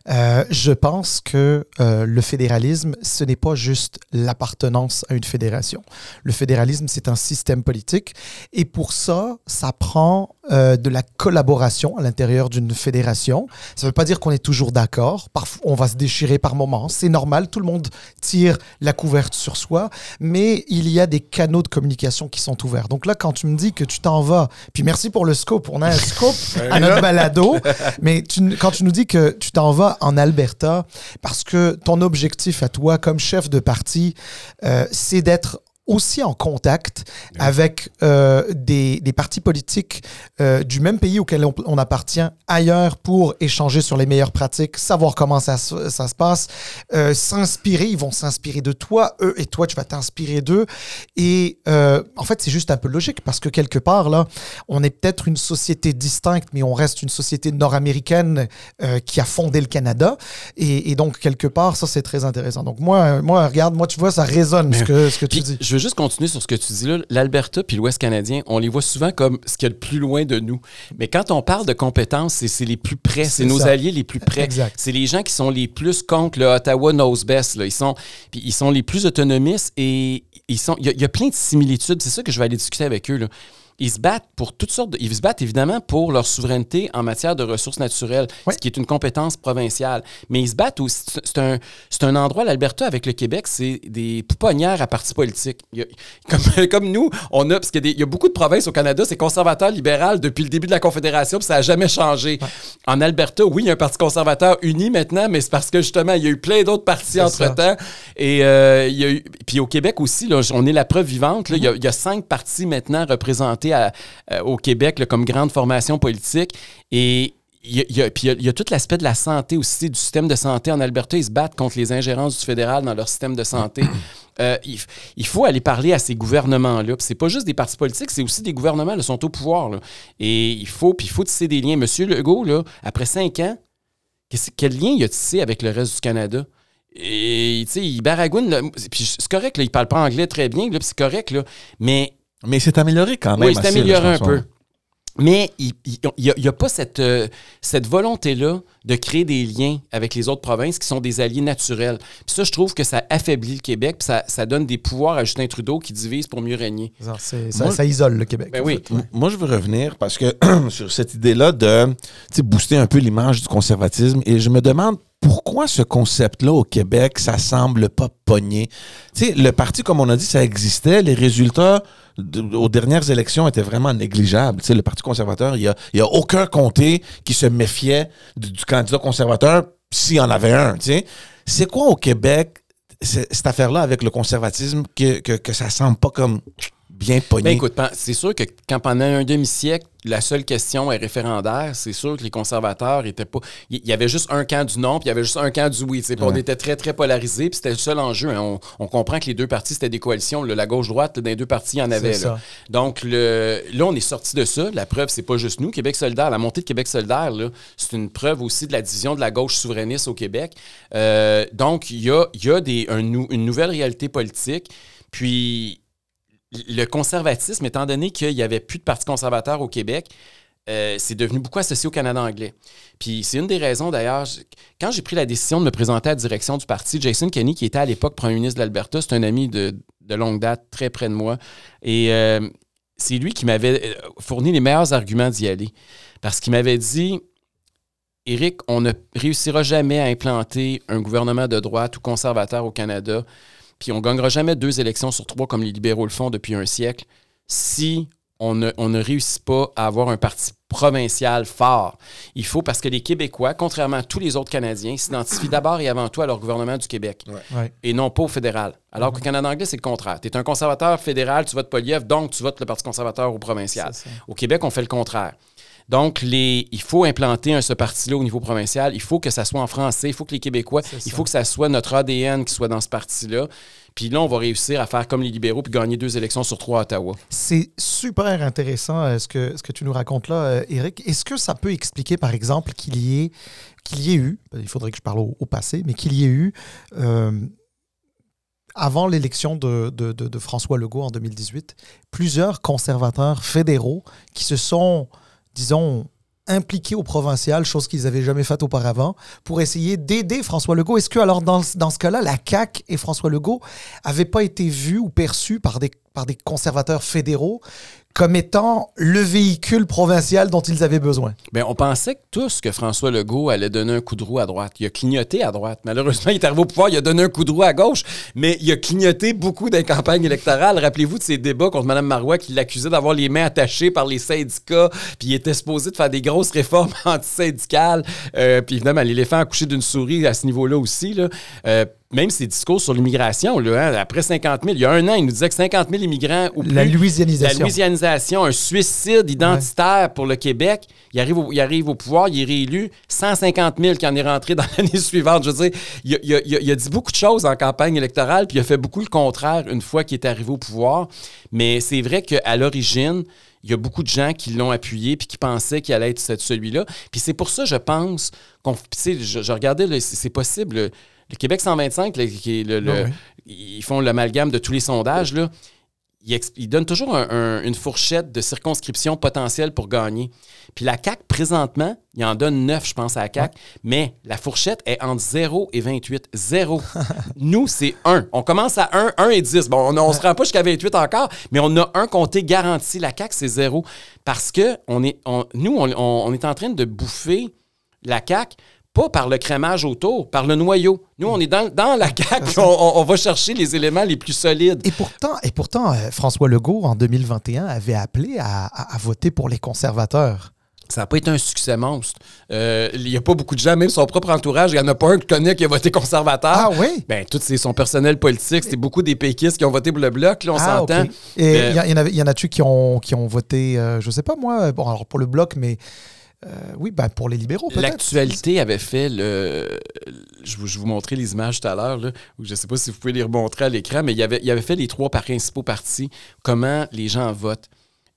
Euh, je pense que euh, le fédéralisme, ce n'est pas juste l'appartenance à une fédération. Le fédéralisme, c'est un système politique, et pour ça, ça prend euh, de la collaboration à l'intérieur d'une fédération. Ça ne veut pas dire qu'on est toujours d'accord. Parfois, on va se déchirer par moments. C'est normal. Tout le monde tire la couverte sur soi. Mais il y a des canaux de communication qui sont ouverts. Donc là, quand tu me dis que tu t'en vas, puis merci pour le scope. On a un scope à notre balado. Mais tu- quand tu nous dis que tu t'en vas en Alberta, parce que ton objectif à toi, comme chef de parti, euh, c'est d'être aussi en contact avec euh, des, des partis politiques euh, du même pays auquel on, on appartient ailleurs pour échanger sur les meilleures pratiques, savoir comment ça, se- ça se passe, euh, s'inspirer. Ils vont s'inspirer de toi, eux, et toi, tu vas t'inspirer d'eux. Et euh, en fait, c'est juste un peu logique parce que quelque part, là, on est peut-être une société distincte, mais on reste une société nord-américaine euh, qui a fondé le Canada. Et, et donc, quelque part, ça, c'est très intéressant. Donc, moi, moi regarde, moi, tu vois, ça résonne ce que, ce que tu dis. je veux juste continuer sur ce que tu dis là. L'Alberta puis l'Ouest canadien, on les voit souvent comme ce qu'il y a le plus loin de nous. Mais quand on parle de compétences, c'est les plus près, c'est nos ça. alliés les plus près. Exact. C'est les gens qui sont les plus contre le Ottawa knows best. Là. Ils, sont, puis ils sont les plus autonomistes et ils sont. Il y, y a plein de similitudes. C'est ça que je vais aller discuter avec eux. Là. Ils se battent pour toutes sortes de- Ils se battent évidemment pour leur souveraineté en matière de ressources naturelles, Oui. ce qui est une compétence provinciale. Mais ils se battent aussi. c'est- un, un endroit, l'Alberta, avec le Québec, c'est des pouponnières à partis politiques. Comme, comme nous, on a. Parce qu'il y, a y beaucoup de provinces au Canada, c'est conservateur libéral depuis le début de la Confédération, puis ça n'a jamais changé. En Alberta, oui, il y a un parti conservateur uni maintenant, mais c'est parce que justement, il y a eu plein d'autres partis entre-temps. Et euh, il y a eu, puis au Québec aussi, là, on est la preuve vivante. là, il, y a, il y a cinq partis maintenant représentés à- euh, au Québec là, comme grande formation politique. Et il y a, puis il y a- il y a tout l'aspect de la santé aussi, du système de santé en Alberta. Ils se battent contre les ingérences du fédéral dans leur système de santé. Euh, il, faut aller parler à ces gouvernements-là. Puis c'est pas juste des partis politiques, c'est aussi des gouvernements qui sont au pouvoir. là. Et il faut, puis il faut tisser des liens. Monsieur Legault, là, après cinq ans, quel lien il a tissé avec le reste du Canada? Et, tu sais, il baragouine. Puis c'est correct, là, il parle pas anglais très bien, puis c'est correct, là. Mais Mais c'est amélioré quand même. oui, c'est amélioré un peu. Mais il n'y a, pas cette, euh, cette volonté-là de créer des liens avec les autres provinces qui sont des alliés naturels. Puis ça, je trouve que ça affaiblit le Québec, puis ça, ça donne des pouvoirs à Justin Trudeau qui divise pour mieux régner. Ça, Moi- ça isole le Québec. Ben en oui. fait, ouais. M- Moi, je veux revenir parce que sur cette idée-là de tu sais, booster un peu l'image du conservatisme et je me demande pourquoi ce concept-là au Québec, ça semble pas pogner. Tu sais, le parti, comme on a dit, ça existait. Les résultats aux dernières élections étaient vraiment négligeables. Tu sais, le Parti conservateur, il n'y a, aucun comté qui se méfiait du, candidat conservateur s'il y en avait un. tu sais. C'est quoi au Québec, cette affaire-là avec le conservatisme, que, que ça semble pas comme bien pogné? Ben écoute, c'est sûr que quand pendant un demi-siècle, la seule question est référendaire, c'est sûr que les conservateurs étaient pas. Il y- avait juste un camp du non, puis il y avait juste un camp du oui. On était très, très polarisés, puis c'était le seul enjeu. hein. On, on comprend que les deux partis, c'était des coalitions. là, la gauche-droite, dans les deux partis, il y en avait. Là. Donc le, là, on est sorti de ça. La preuve, c'est pas juste nous. Québec solidaire, la montée de Québec solidaire, c'est une preuve aussi de la division de la gauche souverainiste au Québec. Euh, donc, il y a, y a des, un une nouvelle réalité politique. Puis le conservatisme, étant donné qu'il n'y avait plus de parti conservateur au Québec, euh, c'est devenu beaucoup associé au Canada anglais. Puis c'est une des raisons d'ailleurs, quand j'ai pris la décision de me présenter à la direction du parti, Jason Kenney, qui était à l'époque premier ministre de l'Alberta, c'est un ami de, de longue date, très près de moi. Et euh, c'est lui qui m'avait euh, fourni les meilleurs arguments d'y aller. Parce qu'il m'avait dit Éric, on ne réussira jamais à implanter un gouvernement de droite ou conservateur au Canada, puis on gagnera jamais deux élections sur trois comme les libéraux le font depuis un siècle, si on ne, on ne réussit pas à avoir un parti provincial fort. Il faut, parce que les Québécois, contrairement à tous les autres Canadiens, s'identifient d'abord et avant tout à leur gouvernement du Québec Ouais. et non pas au fédéral. Alors qu'au Canada anglais, c'est le contraire. Tu es un conservateur fédéral, tu votes Poliev, donc tu votes le Parti conservateur au provincial. Au Québec, on fait le contraire. Donc, les, il faut implanter un, ce parti-là au niveau provincial. Il faut que ça soit en français. Il faut que les Québécois, il faut que ça soit notre ADN qui soit dans ce parti-là. Puis là, on va réussir à faire comme les libéraux puis gagner deux élections sur trois à Ottawa. C'est super intéressant euh, ce, que, ce que tu nous racontes là, euh, Eric. Est-ce que ça peut expliquer, par exemple, qu'il y ait, qu'il y ait eu, il faudrait que je parle au, au passé, mais qu'il y ait eu, euh, avant l'élection de, de- de- de François Legault en 2018, plusieurs conservateurs fédéraux qui se sont, disons, impliqués au provincial, chose qu'ils n'avaient jamais faite auparavant, pour essayer d'aider François Legault. Est-ce que, alors, dans, ce- dans ce cas-là, la CAQ et François Legault n'avaient pas été vus ou perçus par des, par des conservateurs fédéraux comme étant le véhicule provincial dont ils avaient besoin? Bien, on pensait tous que François Legault allait donner un coup de roue à droite. Il a clignoté à droite. Malheureusement, il est arrivé au pouvoir, il a donné un coup de roue à gauche, mais il a clignoté beaucoup les campagnes électorales. Rappelez-vous de ces débats contre Mme Marois qui l'accusait d'avoir les mains attachées par les syndicats, puis il était supposé de faire des grosses réformes antisyndicales. Euh, puis évidemment, l'éléphant a d'une souris à ce niveau-là aussi. Euh, même ses discours sur l'immigration, hein, après 50 000, il y a un an, il nous disait que 50 000 immigrants ou La louisianisation. la louisianisation, un suicide identitaire pour le Québec. Il arrive, au, il arrive au pouvoir, il est réélu. 150 000 qui en est rentré dans l'année suivante. Je veux dire, il a, il il dit beaucoup de choses en campagne électorale, puis il a fait beaucoup le contraire une fois qu'il est arrivé au pouvoir. Mais c'est vrai qu'à l'origine, il y a beaucoup de gens qui l'ont appuyé puis qui pensaient qu'il allait être ce- celui-là. Puis c'est pour ça, je pense, qu'on, puis tu sais, je, je regardais, c'est possible. Le, Québec 125, là, qui est le- le- Ah oui. ils font l'amalgame de tous les sondages, là. Ils, donnent toujours un- un- une fourchette de circonscriptions potentielles pour gagner. Puis la CAQ, présentement, il en donne 9, je pense, à la CAQ, mais la fourchette est entre 0 et 28. 0. Nous, c'est 1. On commence à 1, 1 et 10. Bon, on ne se rend pas jusqu'à 28 encore, mais on a un compté garanti. La CAQ, c'est 0. Parce que on est, on- nous, on, on- on est en train de bouffer la CAQ, pas par le crémage autour, par le noyau. Nous, on est dans, dans la CAQ, on, va chercher les éléments les plus solides. Et pourtant, et pourtant euh, François Legault, en 2021, avait appelé à, à- à voter pour les conservateurs. Ça n'a pas été un succès monstre. Euh, Il n'y a pas beaucoup de gens, même son propre entourage, il n'y en a pas un que je connais qui a voté conservateur. Ah oui? Ben, tout c'est son personnel politique. C'est beaucoup des péquistes qui ont voté pour le bloc, là, on Ah, s'entend. Et Euh, il y, en- y a-tu qui ont, qui ont voté, euh, je sais pas moi, bon, alors pour le bloc, mais euh, oui, ben pour les libéraux peut-être. L'actualité avait fait le. Je vous, je vous montrais les images tout à l'heure, je ne sais pas si vous pouvez les remontrer à l'écran, mais il avait, il avait fait les trois principaux partis, comment les gens votent.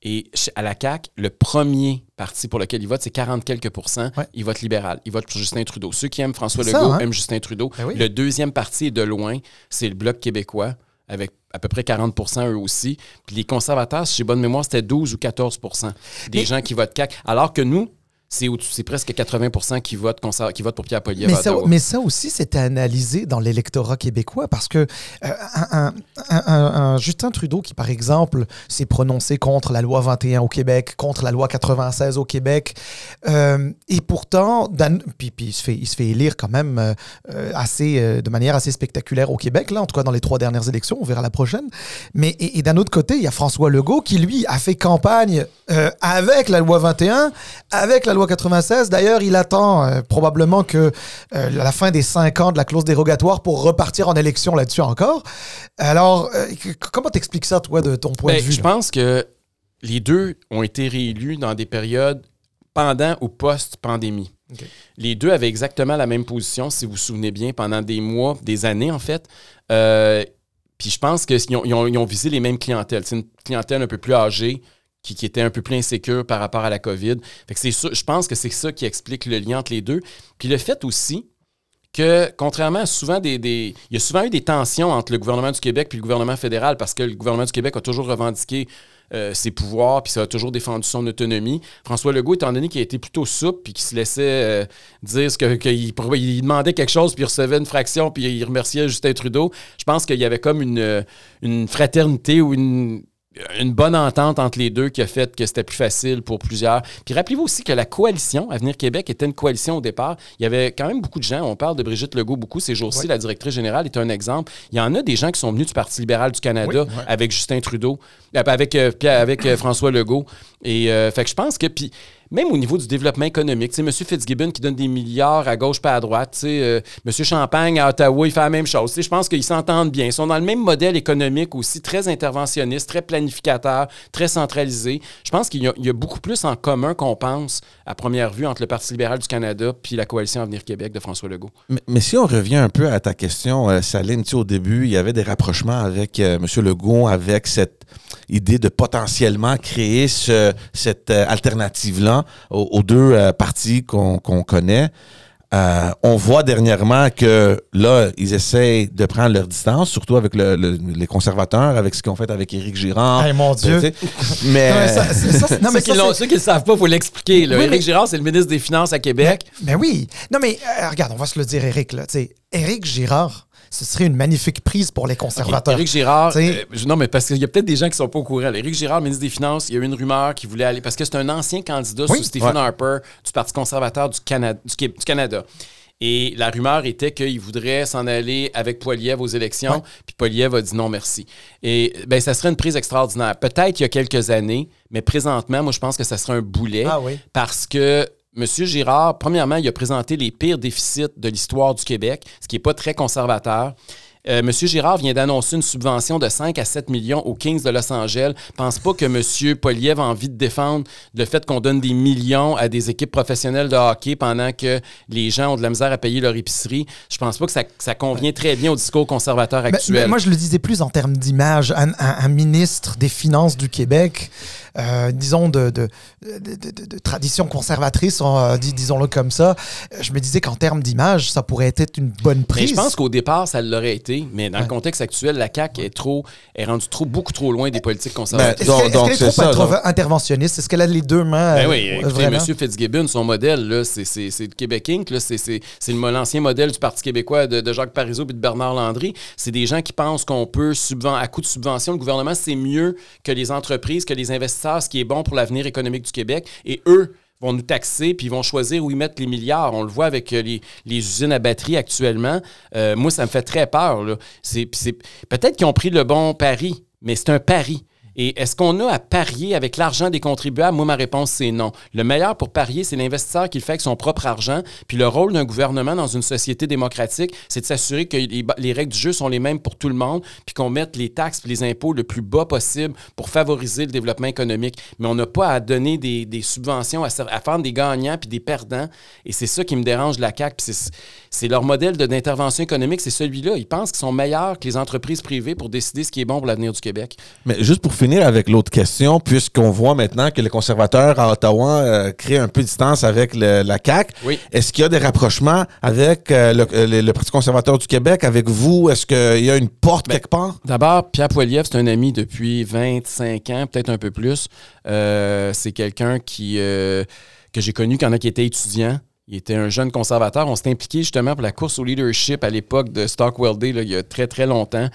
Et à la CAQ, le premier parti pour lequel ils votent, c'est 40 quelques pourcents. Ouais. Ils votent libéral. Ils votent pour Justin Trudeau. Ceux qui aiment François ça, Legault hein? aiment Justin Trudeau. Ben oui. Le deuxième parti est de loin, c'est le Bloc québécois, avec à peu près 40% eux aussi. Puis les conservateurs, si j'ai bonne mémoire, c'était 12 ou 14% des Mais- gens qui votent CAQ. Alors que nous, c'est c'est presque 80 qui votent, conser- qui votent pour Pierre Poilievre Mais à ça, mais ça aussi, c'était analysé dans l'électorat québécois parce que euh, un, un- un- un- un Justin Trudeau qui, par exemple, s'est prononcé contre la loi 21 au Québec, contre la loi 96 au Québec, euh, et pourtant, Dan- puis, puis il, se fait, il se fait élire quand même euh, assez, de manière assez spectaculaire au Québec, là, en tout cas dans les trois dernières élections, on verra la prochaine. Mais et, et d'un autre côté, il y a François Legault qui, lui, a fait campagne avec la loi 21, avec la loi 96. D'ailleurs, il attend euh, probablement que euh, la fin des cinq ans de la clause dérogatoire pour repartir en élection là-dessus encore. Alors, euh, comment t'expliques ça, toi, de ton point Ben, de vue? je là? pense que les deux ont été réélus dans des périodes pendant ou post-pandémie. Les deux avaient exactement la même position, si vous vous souvenez bien, pendant des mois, des années en fait. Puis je pense qu'ils ont, ils ont- ils ont visé les mêmes clientèles. C'est une clientèle un peu plus âgée, qui, qui était un peu plus insécure par rapport à la COVID. Fait que ça, je pense que c'est ça qui explique le lien entre les deux. Puis le fait aussi que, contrairement à souvent des, Il y a souvent eu des tensions entre le gouvernement du Québec puis le gouvernement fédéral parce que le gouvernement du Québec a toujours revendiqué euh, ses pouvoirs puis ça a toujours défendu son autonomie. François Legault, étant donné qu'il a été plutôt souple puis qu'il se laissait euh, dire que qu'il il demandait quelque chose puis il recevait une fraction puis il remerciait Justin Trudeau, je pense qu'il y avait comme une fraternité ou une une bonne entente entre les deux qui a fait que c'était plus facile pour plusieurs. Puis rappelez-vous aussi que la coalition Avenir Québec était une coalition au départ. Il y avait quand même beaucoup de gens. On parle de Brigitte Legault beaucoup ces jours-ci. Oui. La directrice générale est un exemple. Il y en a des gens qui sont venus du Parti libéral du Canada avec Justin Trudeau, euh, avec, euh, avec euh, François Legault. Et euh, fait que je pense que puis même au niveau du développement économique, tu M. Fitzgibbon qui donne des milliards à gauche pas à droite, euh, M. Champagne à Ottawa, il fait la même chose. Je pense qu'ils s'entendent bien. Ils sont dans le même modèle économique aussi, très interventionniste, très planificateur, très centralisé. Je pense qu'il y, a- beaucoup plus en commun qu'on pense à première vue entre le Parti libéral du Canada puis la coalition Avenir Québec de François Legault. Mais, si on revient un peu à ta question, euh, Saline, tu au début, il y avait des rapprochements avec euh, M. Legault, avec cette idée de potentiellement créer ce- cette euh, alternative-là aux, aux deux euh, partis qu'on connaît. Euh, on voit dernièrement que là, ils essayent de prendre leur distance, surtout avec le- le- les conservateurs, avec ce qu'ils ont fait avec Éric Girard. Hey, mon Dieu. Tu sais, Mais, Non, mais ça- c'est- ça, c'est- non, mais ceux, qui ça, l'ont- c'est- ceux qui ne le savent pas, il faut l'expliquer. Oui, Éric mais- Girard, c'est le ministre des Finances à Québec. Mais oui. Non, mais euh, regarde, on va se le dire, Éric. Là, Éric Girard, ce serait une magnifique prise pour les conservateurs. Éric Girard, euh, non, mais parce qu'il y a peut-être des gens qui sont pas au courant. Éric Girard, ministre des Finances, il y a eu une rumeur qui voulait aller. Parce que c'est un ancien candidat Oui. sous Stephen Ouais. Harper du Parti conservateur du, Cana- du Canada. Et la rumeur était qu'il voudrait s'en aller avec Poiliev aux élections. Ouais. Puis Poiliev a dit non, merci. Et ben, ça serait une prise extraordinaire. Peut-être il y a quelques années, mais présentement, moi, je pense que ça serait un boulet. Ah oui. Parce que M. Girard, premièrement, il a présenté les pires déficits de l'histoire du Québec, ce qui n'est pas très conservateur. Euh, M. Girard vient d'annoncer une subvention de 5 à 7 millions aux Kings de Los Angeles. Pense pas que M. Poliev a envie de défendre le fait qu'on donne des millions à des équipes professionnelles de hockey pendant que les gens ont de la misère à payer leur épicerie? Je pense pas que ça, ça convient très bien au discours conservateur Ben, actuel. ben, moi, je le disais plus en termes d'image. Un, un- un ministre des Finances du Québec, euh, disons de, de, de, de- de- de tradition conservatrice, euh, dis- disons-le comme ça, euh, je me disais qu'en termes d'image, ça pourrait être une bonne Mais prise. je pense qu'au départ, ça l'aurait été, mais dans le contexte actuel, la CAQ est trop, est rendue trop, beaucoup trop loin des politiques Ben, conservatrices. Est-ce qu'elle est-ce qu'elle est c'est trop ça, interventionniste? Est-ce qu'elle a les deux mains? Ben euh, oui, euh, écoutez? M. Fitzgibbon, son modèle, c'est, le Québec Inc., c'est, l'ancien modèle du Parti québécois de, de Jacques Parizeau et de Bernard Landry. C'est des gens qui pensent qu'on peut, à coup de subvention, le gouvernement, c'est mieux que les entreprises, que les investisseurs, ce qui est bon pour l'avenir économique du Québec. Et eux vont nous taxer, puis vont choisir où ils mettent les milliards. On le voit avec euh, les, les usines à batterie actuellement. Euh, moi, ça me fait très peur. Peut-être qu'ils ont pris le bon pari, mais c'est un pari. Et est-ce qu'on a à parier avec l'argent des contribuables? Moi, ma réponse, c'est non. Le meilleur pour parier, c'est l'investisseur qui le fait avec son propre argent. Puis le rôle d'un gouvernement dans une société démocratique, c'est de s'assurer que les, règles du jeu sont les mêmes pour tout le monde, puis qu'on mette les taxes et les impôts le plus bas possible pour favoriser le développement économique. Mais on n'a pas à donner des, subventions, à, faire des gagnants puis des perdants. Et c'est ça qui me dérange la CAQ. C'est- leur modèle d'intervention économique, c'est celui-là. Ils pensent qu'ils sont meilleurs que les entreprises privées pour décider ce qui est bon pour l'avenir du Québec. Mais juste pour finir avec l'autre question, puisqu'on voit maintenant que les conservateurs à Ottawa euh, créent un peu de distance avec le- la CAQ, Oui. est-ce qu'il y a des rapprochements avec euh, le, euh, le- le Parti conservateur du Québec, avec vous? Est-ce qu'il y a une porte Ben, quelque part? D'abord, Pierre Poilievre, c'est un ami depuis 25 ans, peut-être un peu plus. Euh, c'est quelqu'un qui, que j'ai connu quand il était étudiant. Il était un jeune conservateur. On s'est impliqué justement pour la course au leadership à l'époque de Stockwell Day, là, il y a très, très longtemps.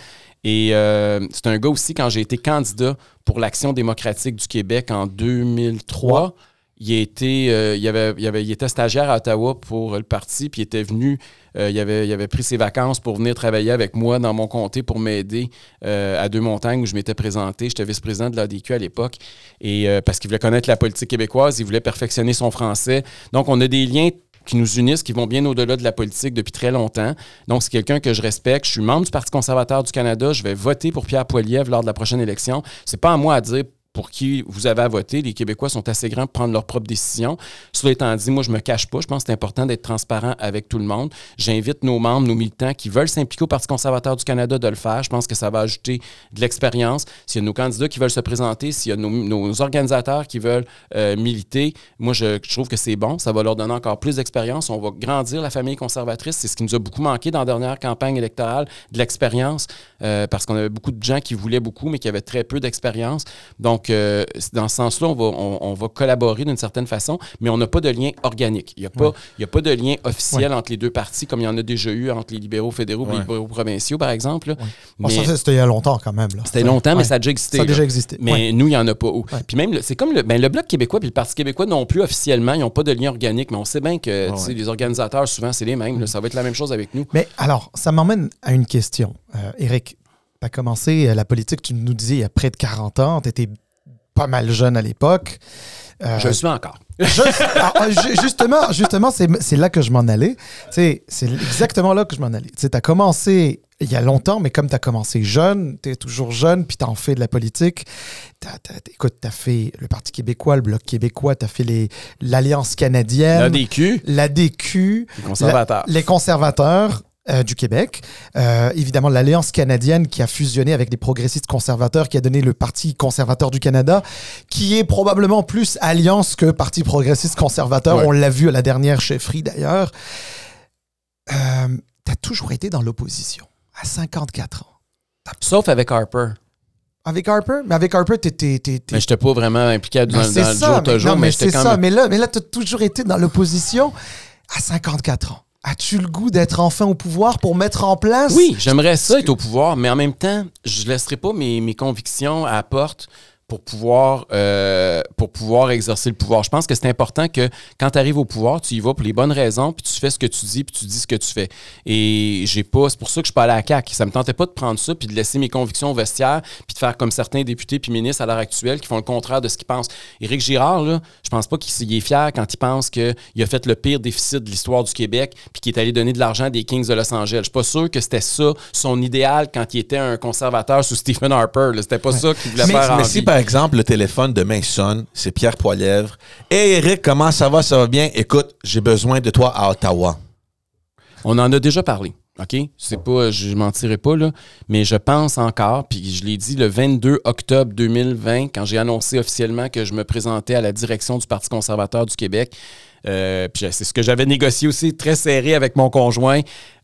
Et euh, c'est un gars aussi, quand j'ai été candidat pour l'Action démocratique du Québec en 2003, il, été, euh, il, avait, il, avait- il était stagiaire à Ottawa pour le parti, puis il était venu, euh, il, avait, il avait pris ses vacances pour venir travailler avec moi dans mon comté pour m'aider euh, à Deux-Montagnes où je m'étais présenté. J'étais vice-président de l'ADQ à l'époque. Et euh, parce qu'il voulait connaître la politique québécoise, il voulait perfectionner son français. Donc, on a des liens qui nous unissent, qui vont bien au-delà de la politique depuis très longtemps. Donc, c'est quelqu'un que je respecte. Je suis membre du Parti conservateur du Canada. Je vais voter pour Pierre Poilievre lors de la prochaine élection. C'est pas à moi à dire pour qui vous avez à voter. Les Québécois sont assez grands pour prendre leurs propres décisions. Cela étant dit, moi, je me cache pas. Je pense que c'est important d'être transparent avec tout le monde. J'invite nos membres, nos militants qui veulent s'impliquer au Parti conservateur du Canada de le faire. Je pense que ça va ajouter de l'expérience. S'il y a nos candidats qui veulent se présenter, s'il y a nos, organisateurs qui veulent euh, militer, moi, je, je trouve que c'est bon. Ça va leur donner encore plus d'expérience. On va grandir la famille conservatrice. C'est ce qui nous a beaucoup manqué dans la dernière campagne électorale, de l'expérience, euh, parce qu'on avait beaucoup de gens qui voulaient beaucoup, mais qui avaient très peu d'expérience. Donc, euh, dans ce sens-là, on va, on, on va collaborer d'une certaine façon, mais on n'a pas de lien organique. Il n'y a, pas- il y a pas de lien officiel entre les deux partis, comme il y en a déjà eu entre les libéraux fédéraux et les libéraux provinciaux, par exemple. Mais- ça, c'était il y a longtemps quand même. c'était longtemps, mais ça a déjà existé. Ça a déjà existé. Mais nous, il n'y en a pas. où. Puis même, c'est comme le, ben, le Bloc québécois puis le Parti québécois non plus officiellement, ils n'ont pas de lien organique, mais on sait bien que les organisateurs, souvent, c'est les mêmes. là. Ça va être la même chose avec nous. Mais alors, ça m'emmène à une question. Euh, Eric, tu as commencé euh, la politique, tu nous disais, il y a près de 40 ans. Tu étais pas mal jeune à l'époque. Euh, Je le suis encore. je- alors, ju- justement, justement c'est là que je m'en allais. C'est exactement là que je m'en allais. Tu as commencé il y a longtemps, mais comme tu as commencé jeune, tu es toujours jeune, puis tu en fais de la politique. T'as- t'as- écoute, tu as fait le Parti québécois, le Bloc québécois, tu as fait l'Alliance canadienne, L'ADQ, l'ADQ, les conservateurs. la- les conservateurs euh, du Québec. Euh, évidemment, l'Alliance canadienne qui a fusionné avec les progressistes conservateurs, qui a donné le Parti conservateur du Canada, qui est probablement plus alliance que Parti progressiste conservateur. Ouais. On l'a vu à la dernière chefferie d'ailleurs. Euh, tu as toujours été dans l'opposition, à 54 ans. Sauf avec Harper. Avec Harper? Mais avec Harper, t'étais... Mais je n'étais pas vraiment impliqué dans, c'est le ça, jour mais, jour, mais, mais j'étais c'est quand ça. même. Mais là, mais là tu as toujours été dans l'opposition à 54 ans. As-tu le goût d'être enfin au pouvoir pour mettre en place... Oui, j'aimerais ça être au pouvoir, mais en même temps, je ne laisserai pas mes, convictions à porte pour pouvoir, euh, pour pouvoir exercer le pouvoir. Je pense que c'est important que quand tu arrives au pouvoir, tu y vas pour les bonnes raisons, puis tu fais ce que tu dis, puis tu dis ce que tu fais. Et j'ai pas, c'est pour ça que je suis pas allé à la CAQ. Ça me tentait pas de prendre ça, puis de laisser mes convictions au vestiaire, puis de faire comme certains députés puis ministres à l'heure actuelle qui font le contraire de ce qu'ils pensent. Éric Girard, là, je pense pas qu'il est fier quand il pense qu'il a fait le pire déficit de l'histoire du Québec, puis qu'il est allé donner de l'argent des Kings de Los Angeles. Je suis pas sûr que c'était ça son idéal quand il était un conservateur sous Stephen Harper. C'était pas ça qu'il voulait Mais, faire en mais vie. si par exemple le téléphone demain sonne, c'est Pierre Poilièvre. Hey Eric, comment ça va? Ça va bien? Écoute, j'ai besoin de toi à Ottawa. On en a déjà parlé. OK? C'est pas, je mentirai pas, là, mais je pense encore, puis je l'ai dit le 22 octobre 2020, quand j'ai annoncé officiellement que je me présentais à la direction du Parti conservateur du Québec. Euh, puis c'est ce que j'avais négocié aussi, très serré avec mon conjoint.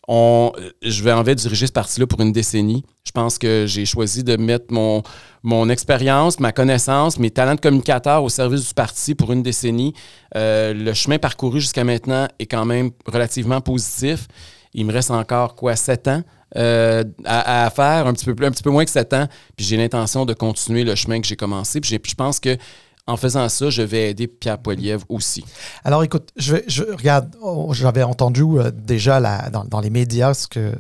On, je vais en fait diriger ce parti-là pour une décennie. Je pense que j'ai choisi de mettre mon, mon expérience, ma connaissance, mes talents de communicateur au service du parti pour une décennie. Euh, le chemin parcouru jusqu'à maintenant est quand même relativement positif. Il me reste encore quoi, sept ans euh, à, à faire, un petit, peu plus, un petit peu moins que sept ans. Puis j'ai l'intention de continuer le chemin que j'ai commencé. Puis je pense que en faisant ça, je vais aider Pierre Poilievre aussi. Alors écoute, je, regarde, oh, j'avais entendu euh, déjà la- dans, dans les médias ce que,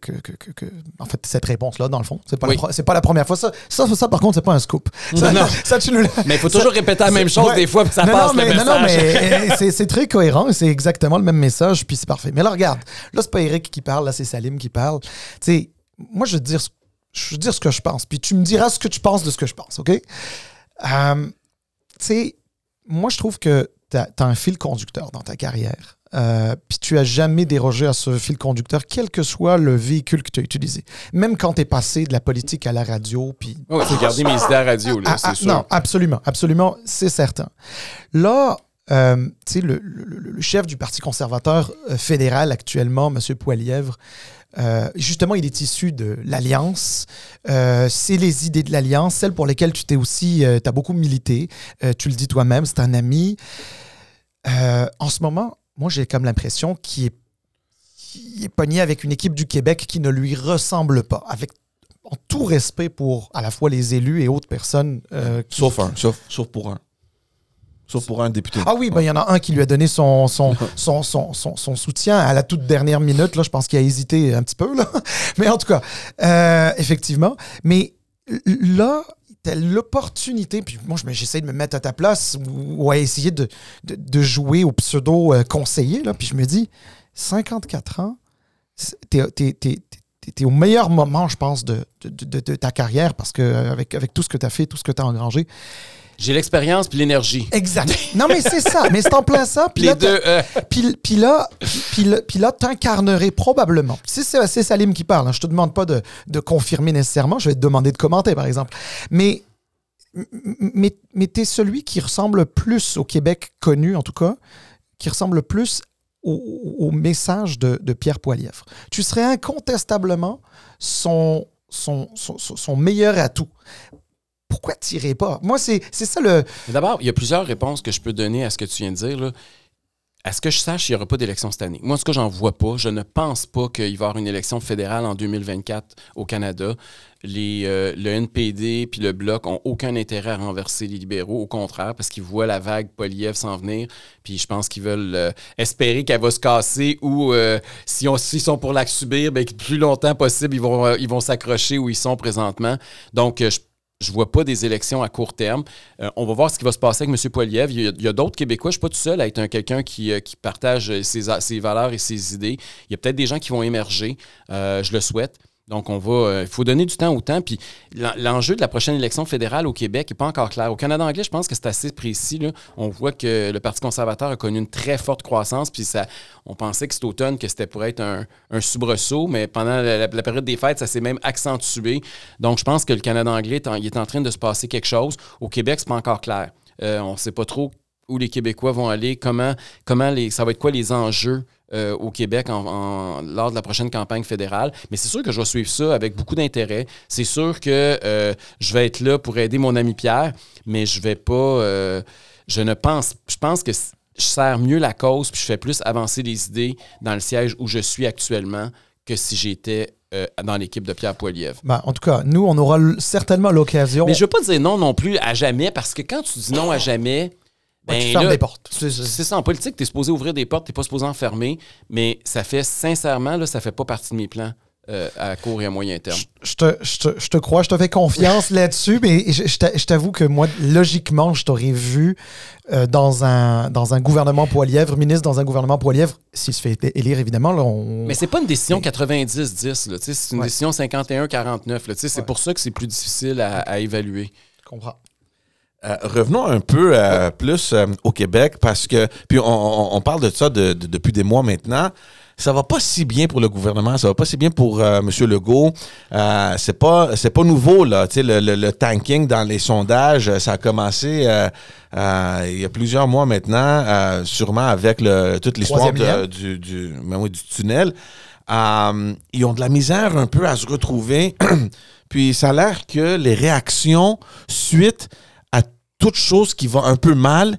que, que- que- que- en fait cette réponse-là dans le fond, c'est pas, Oui. la, pas la première fois. Ça, ça, ça, par contre, c'est pas un scoop. Ça, Non. ça, tu nous Mais il faut toujours répéter la même chose Ouais. des fois, puis ça non, passe non, mais, le non, non, mais euh, c'est, très cohérent et c'est exactement le même message, puis c'est parfait. Mais là, regarde, là, c'est pas Eric qui parle, là, c'est Salim qui parle. Tu sais, moi, je veux dire, ce- je veux dire ce que je pense, puis tu me diras ce que tu penses de ce que je pense, OK? Euh, tu sais, moi, je trouve que tu as, un fil conducteur dans ta carrière. Euh, puis tu as jamais dérogé à ce fil conducteur, quel que soit le véhicule que tu as utilisé. Même quand tu es passé de la politique à la radio, puis Oui, j'ai gardé mes idées à la radio, là, ah, c'est ah, sûr. Non, absolument, absolument, c'est certain. Là, euh, tu sais, le, le- le chef du Parti conservateur euh, fédéral actuellement, M. Poilièvre, euh, justement, il est issu de l'Alliance. Euh, c'est les idées de l'Alliance, celles pour lesquelles tu t'es aussi, tu as beaucoup milité. Euh, tu le dis toi-même, c'est un ami. Euh, en ce moment, moi, j'ai comme l'impression qu'il est, est pogné avec une équipe du Québec qui ne lui ressemble pas. Avec en tout respect pour à la fois les élus et autres personnes. euh, qui- un, sauf, sauf pour un. Sauf pour un député. Ah oui, ben, il y en a un qui lui a donné son, son, son, son, son- son soutien à la toute dernière minute. Là, je pense qu'il a hésité un petit peu. Là. Mais en tout cas, euh, effectivement. Mais là, t'as l'opportunité, puis moi, j'essaie de me mettre à ta place ou, à essayer de, de, de jouer au pseudo-conseiller. là, puis je me dis, 54 ans, t'es t'es- t'es- es, au meilleur moment, je pense, de, de, de, ta carrière parce que avec, avec tout ce que tu as fait, tout ce que tu as engrangé. J'ai l'expérience puis l'énergie. Exact. Non, mais c'est ça. Mais c'est en plein ça. Puis là, euh. puis, puis, là, puis, là, t'incarnerais probablement. Si c'est Salim qui parle, hein, je te demande pas de, de confirmer nécessairement. Je vais te demander de commenter, par exemple. Mais mais, mais tu es celui qui ressemble plus au Québec connu, en tout cas, qui ressemble plus au, message de, Pierre Poilievre. Tu serais incontestablement son, son, son, meilleur atout pourquoi tirer pas? Moi, c'est ça le. D'abord, il y a plusieurs réponses que je peux donner à ce que tu viens de dire. Là. À ce que je sache, il n'y aura pas d'élection cette année. Moi, en tout cas, j'en vois pas. Je ne pense pas qu'il va y avoir une élection fédérale en 2024 au Canada. Les, euh, le NPD puis le Bloc ont aucun intérêt à renverser les libéraux. Au contraire, parce qu'ils voient la vague Poliev s'en venir. Puis je pense qu'ils veulent euh, espérer qu'elle va se casser ou euh, s'ils sont pour la subir, bien, plus longtemps possible, ils vont ils vont s'accrocher où ils sont présentement. Donc, je je ne vois pas des élections à court terme. Euh, on va voir ce qui va se passer avec M. Poiliev. Il y a, d'autres Québécois. Je ne suis pas tout seul à être un quelqu'un qui, euh, partage ses, valeurs et ses idées. Il y a peut-être des gens qui vont émerger. Euh, je le souhaite. Donc, on va. Il euh, faut donner du temps au temps. Puis, l'enjeu de la prochaine élection fédérale au Québec n'est pas encore clair. Au Canada anglais, je pense que c'est assez précis. On voit que le Parti conservateur a connu une très forte croissance. Puis, ça, on pensait que cet automne, que c'était pour être un, un soubresaut, mais pendant la, période des fêtes, ça s'est même accentué. Donc, je pense que le Canada anglais est en, il est en train de se passer quelque chose. Au Québec, c'est pas encore clair. Euh, on ne sait pas trop où les Québécois vont aller, comment, comment les, ça va être quoi les enjeux euh, au Québec en, lors de la prochaine campagne fédérale. Mais c'est sûr que je vais suivre ça avec beaucoup d'intérêt. C'est sûr que euh, je vais être là pour aider mon ami Pierre, mais je vais pas. Euh, je ne pense. Je pense que je sers mieux la cause puis je fais plus avancer les idées dans le siège où je suis actuellement que si j'étais dans l'équipe de Pierre Poilievre. Ben, en tout cas, nous, on aura certainement l'occasion. Mais je ne veux pas dire non non plus à jamais, parce que quand tu dis non à jamais, ben, tu fermes des portes. C'est ça, en politique, tu es supposé ouvrir des portes, tu n'es pas supposé en fermer, mais ça fait, sincèrement, là, ça fait pas partie de mes plans. Euh, à court et à moyen terme. Je, te, je, te, crois, je te fais confiance là-dessus, mais je, t'avoue que moi, logiquement, je t'aurais vu euh, dans, un, dans un gouvernement Poilièvre, ministre dans un gouvernement Poilièvre, s'il se fait élire, évidemment. Là, on... Mais c'est pas une décision 90-10, c'est une décision 51-49. C'est pour ça que c'est plus difficile à, à évaluer. Je comprends. Euh, revenons un peu euh, plus euh, au Québec parce que, puis on, parle de ça depuis des mois maintenant. Ça va pas si bien pour le gouvernement, ça va pas si bien pour M. Legault. c'est pas c'est pas nouveau là, tu sais le, le, tanking dans les sondages, ça a commencé il y a plusieurs mois maintenant, sûrement avec le, toute l'histoire du du, ben oui, du tunnel. ils ont de la misère un peu à se retrouver. Puis ça a l'air que les réactions suite toute chose qui va un peu mal,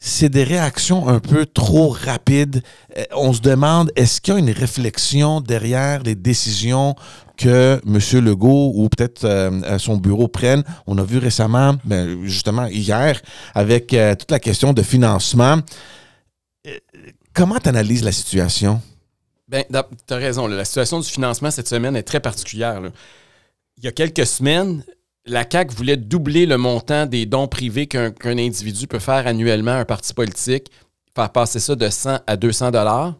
c'est des réactions un peu trop rapides. Euh, on se demande, est-ce qu'il y a une réflexion derrière les décisions que M. Legault ou peut-être euh, son bureau prennent? On a vu récemment, ben, justement hier, avec euh, toute la question de financement. comment tu analyses la situation? Ben, tu as raison. la situation du financement cette semaine est très particulière. Il y a quelques semaines, la CAQ voulait doubler le montant des dons privés qu'un individu peut faire annuellement à un parti politique, faire passer ça de 100 à 200 dollars.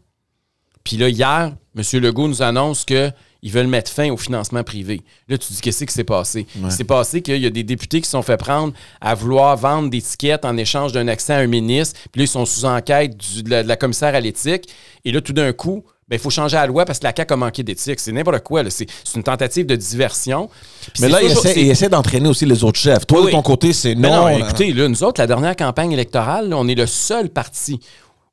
Puis là, hier, M. Legault nous annonce qu'ils veulent mettre fin au financement privé. Là, tu dis qu'est-ce qui s'est passé? Il s'est passé qu'il y a des députés qui se sont fait prendre à vouloir vendre des tickets en échange d'un accès à un ministre. Puis là, ils sont sous enquête de, la, commissaire à l'éthique. Et là, tout d'un coup, ben, il faut changer la loi parce que la CAQ a manqué d'éthique. C'est n'importe quoi. C'est une tentative de diversion. mais là, il essaie, d'entraîner aussi les autres chefs. Toi, de ton côté, c'est non. non écoutez, là, nous autres, la dernière campagne électorale, on est le seul parti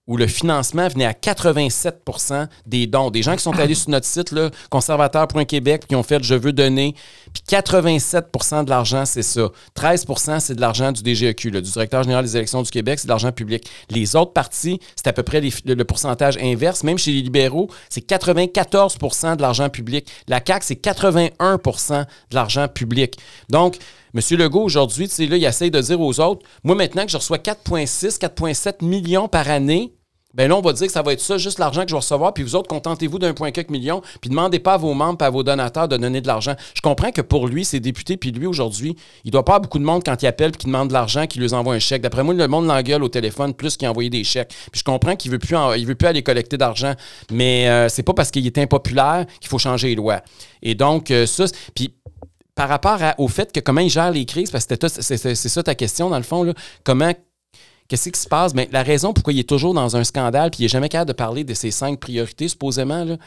où le financement venait à 87% des dons. Des gens qui sont allés sur notre site, conservateur.québec, qui ont fait Je veux donner. Puis 87% de l'argent, c'est ça. 13% c'est de l'argent du DGEQ, du directeur général des élections du Québec, c'est de l'argent public. Les autres partis, c'est à peu près le, pourcentage inverse. Même chez les libéraux, c'est 94% de l'argent public. La CAQ, c'est 81% de l'argent public. Donc, M. Legault, aujourd'hui, là, il essaie de dire aux autres, moi, maintenant que je reçois 4,6, 4,7 millions par année, ben là, on va dire que ça va être ça, juste l'argent que je vais recevoir, puis vous autres, contentez-vous d'un point quelques millions, puis demandez pas à vos membres et à vos donateurs de donner de l'argent. Je comprends que pour lui, ses députés, puis lui, aujourd'hui, il doit pas avoir beaucoup de monde quand il appelle puis qu'il demande de l'argent, qu'il lui envoie un chèque. D'après moi, le monde l'engueule au téléphone plus qu'il envoyé des chèques. Puis je comprends qu'il veut plus il veut plus aller collecter d'argent, mais euh, c'est pas parce qu'il est impopulaire qu'il faut changer les lois. Et donc, euh, ça, puis par rapport au fait que comment il gère les crises, parce que c'est ça ta question, dans le fond, là, comment Qu'est-ce qui se passe? Mais la raison pourquoi il est toujours dans un scandale puis il n'est jamais capable de parler de ses cinq priorités, supposément, là,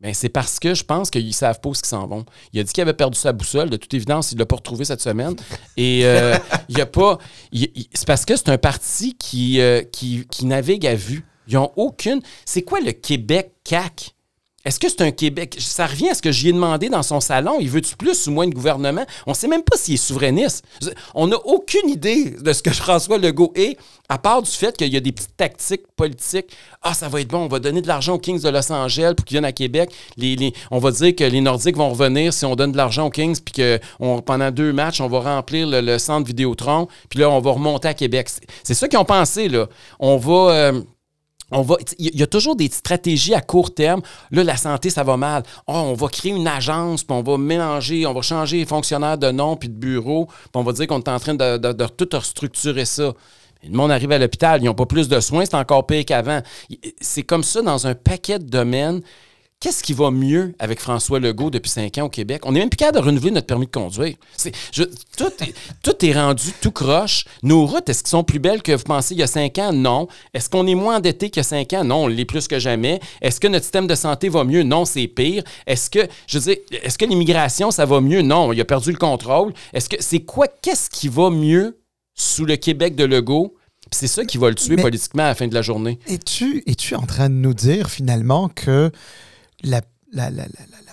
ben, c'est parce que je pense qu'ils ne savent pas où ils s'en vont. Il a dit qu'il avait perdu sa boussole. De toute évidence, il ne l'a pas retrouvé cette semaine. Et euh, il a pas. c'est parce que c'est un parti qui, euh, qui, qui, navigue à vue. Ils n'ont aucune. C'est quoi le Québec CAC? Est-ce que c'est un Québec? Ça revient à ce que j'y ai demandé dans son salon. Il veut-tu plus ou moins de gouvernement? On ne sait même pas s'il est souverainiste. On n'a aucune idée de ce que François Legault est, à part du fait qu'il y a des petites tactiques politiques. Ah, ça va être bon, on va donner de l'argent aux Kings de Los Angeles pour qu'ils viennent à Québec. on va dire que les Nordiques vont revenir si on donne de l'argent aux Kings, puis que pendant deux matchs, on va remplir le, centre Vidéotron, puis là, on va remonter à Québec. C'est ça qu'ils ont pensé, là. On va... Euh, il y a toujours des stratégies à court terme. Là, la santé, ça va mal. Oh, on va créer une agence, puis on va mélanger, on va changer les fonctionnaires de nom puis de bureau, puis on va dire qu'on est en train de, tout restructurer ça. Le monde arrive à l'hôpital, ils n'ont pas plus de soins, c'est encore pire qu'avant. C'est comme ça dans un paquet de domaines qu'est-ce qui va mieux avec François Legault depuis cinq ans au Québec? On n'est même plus capable de renouveler notre permis de conduire. tout, est, rendu tout croche. Nos routes, est-ce qu'elles sont plus belles que vous pensez il y a cinq ans? Non. Est-ce qu'on est moins endetté qu'il y a cinq ans? Non, on l'est plus que jamais. Est-ce que notre système de santé va mieux? Non, c'est pire. Est-ce que, je veux est-ce que l'immigration, ça va mieux? Non, il a perdu le contrôle. Est-ce que, c'est quoi, qu'est-ce qui va mieux sous le Québec de Legault? C'est ça qui va le tuer politiquement à la fin de la journée. Es-tu es en train de nous dire finalement que la,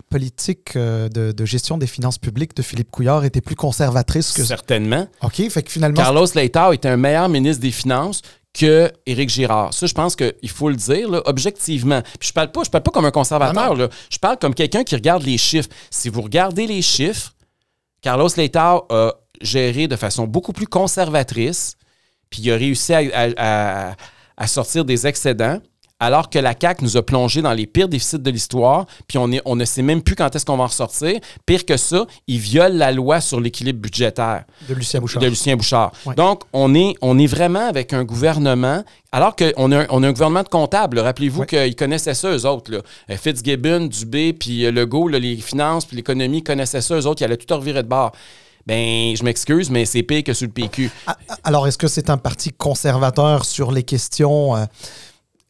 politique euh, de, gestion des finances publiques de Philippe Couillard était plus conservatrice que... Certainement. OK, fait que finalement... Carlos Leitao était un meilleur ministre des Finances que Éric Girard. Ça, je pense qu'il faut le dire, objectivement. Puis je parle pas, je parle pas comme un conservateur, là. je parle comme quelqu'un qui regarde les chiffres. Si vous regardez les chiffres, Carlos Leitao a géré de façon beaucoup plus conservatrice, puis il a réussi à sortir des excédents alors que la CAQ nous a plongé dans les pires déficits de l'histoire, puis on, est, on ne sait même plus quand est-ce qu'on va en ressortir. Pire que ça, ils violent la loi sur l'équilibre budgétaire. De Lucien Bouchard. De Lucien Bouchard. Donc, on est, on est vraiment avec un gouvernement, alors qu'on a, on a un gouvernement de comptables. Rappelez-vous qu'ils connaissaient ça, eux autres. Là. Euh, Fitzgibbon, Dubé, puis euh, Legault, les finances, puis l'économie connaissaient ça, eux autres. Ils allaient tout revirer de bord. Ben, je m'excuse, mais c'est pire que sur le PQ. Ah, alors, est-ce que c'est un parti conservateur sur les questions... Euh,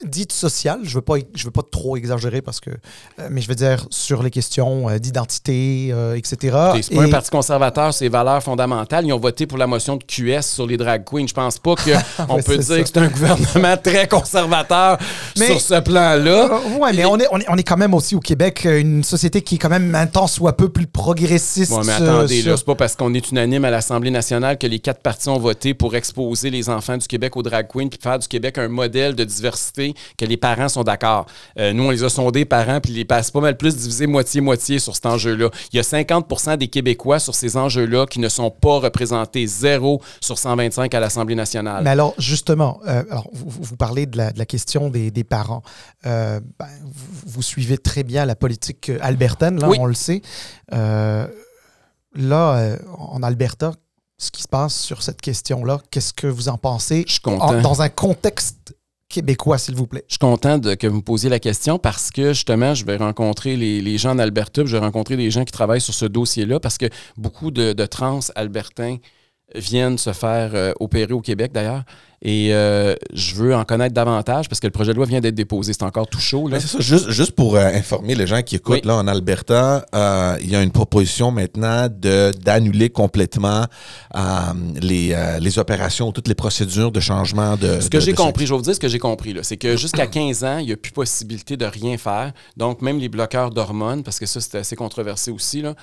dite sociale, je ne veux, pas, je veux pas trop exagérer parce que, euh, mais je veux dire sur les questions euh, d'identité, euh, etc. C'est pas un parti conservateur, c'est valeurs fondamentales. Ils ont voté pour la motion de QS sur les drag queens. Je pense pas qu'on peut dire que c'est un gouvernement très conservateur sur ce plan-là. oui, mais on est, on est, quand même aussi au Québec une société qui est quand même un temps soit peu plus progressiste. Oui, mais attendez, là, c'est pas parce qu'on est unanime à l'Assemblée nationale que les quatre partis ont voté pour exposer les enfants du Québec aux drag queens puis faire du Québec un modèle de diversité que les parents sont d'accord. Euh, nous, on les a sondés, parents, puis les passent pas mal plus divisés moitié-moitié sur cet enjeu-là. Il y a 50% des Québécois sur ces enjeux-là qui ne sont pas représentés, zéro sur 125 à l'Assemblée nationale. Mais alors, justement, euh, vous, parlez de la, question des, parents. Euh, ben, vous, suivez très bien la politique albertaine, là, on le sait. là, en Alberta, ce qui se passe sur cette question-là, qu'est-ce que vous en pensez Je suis dans un contexte québécois, s'il vous plaît. Je suis content de, que vous me posiez la question parce que justement, je vais rencontrer les, gens en Alberta, je vais rencontrer des gens qui travaillent sur ce dossier-là parce que beaucoup de, trans albertains viennent se faire euh, opérer au Québec d'ailleurs. Et euh, je veux en connaître davantage parce que le projet de loi vient d'être déposé. C'est encore tout chaud. Là. Ça, juste, juste pour euh, informer les gens qui écoutent, là, en Alberta, il y a une proposition maintenant de, d'annuler complètement les, les opérations, toutes les procédures de changement de. Ce que j'ai compris, je vais vous dire ce que j'ai compris, là, c'est que jusqu'à 15 ans, il n'y a plus possibilité de rien faire. Donc, même les bloqueurs d'hormones, parce que ça, c'est assez controversé aussi, là,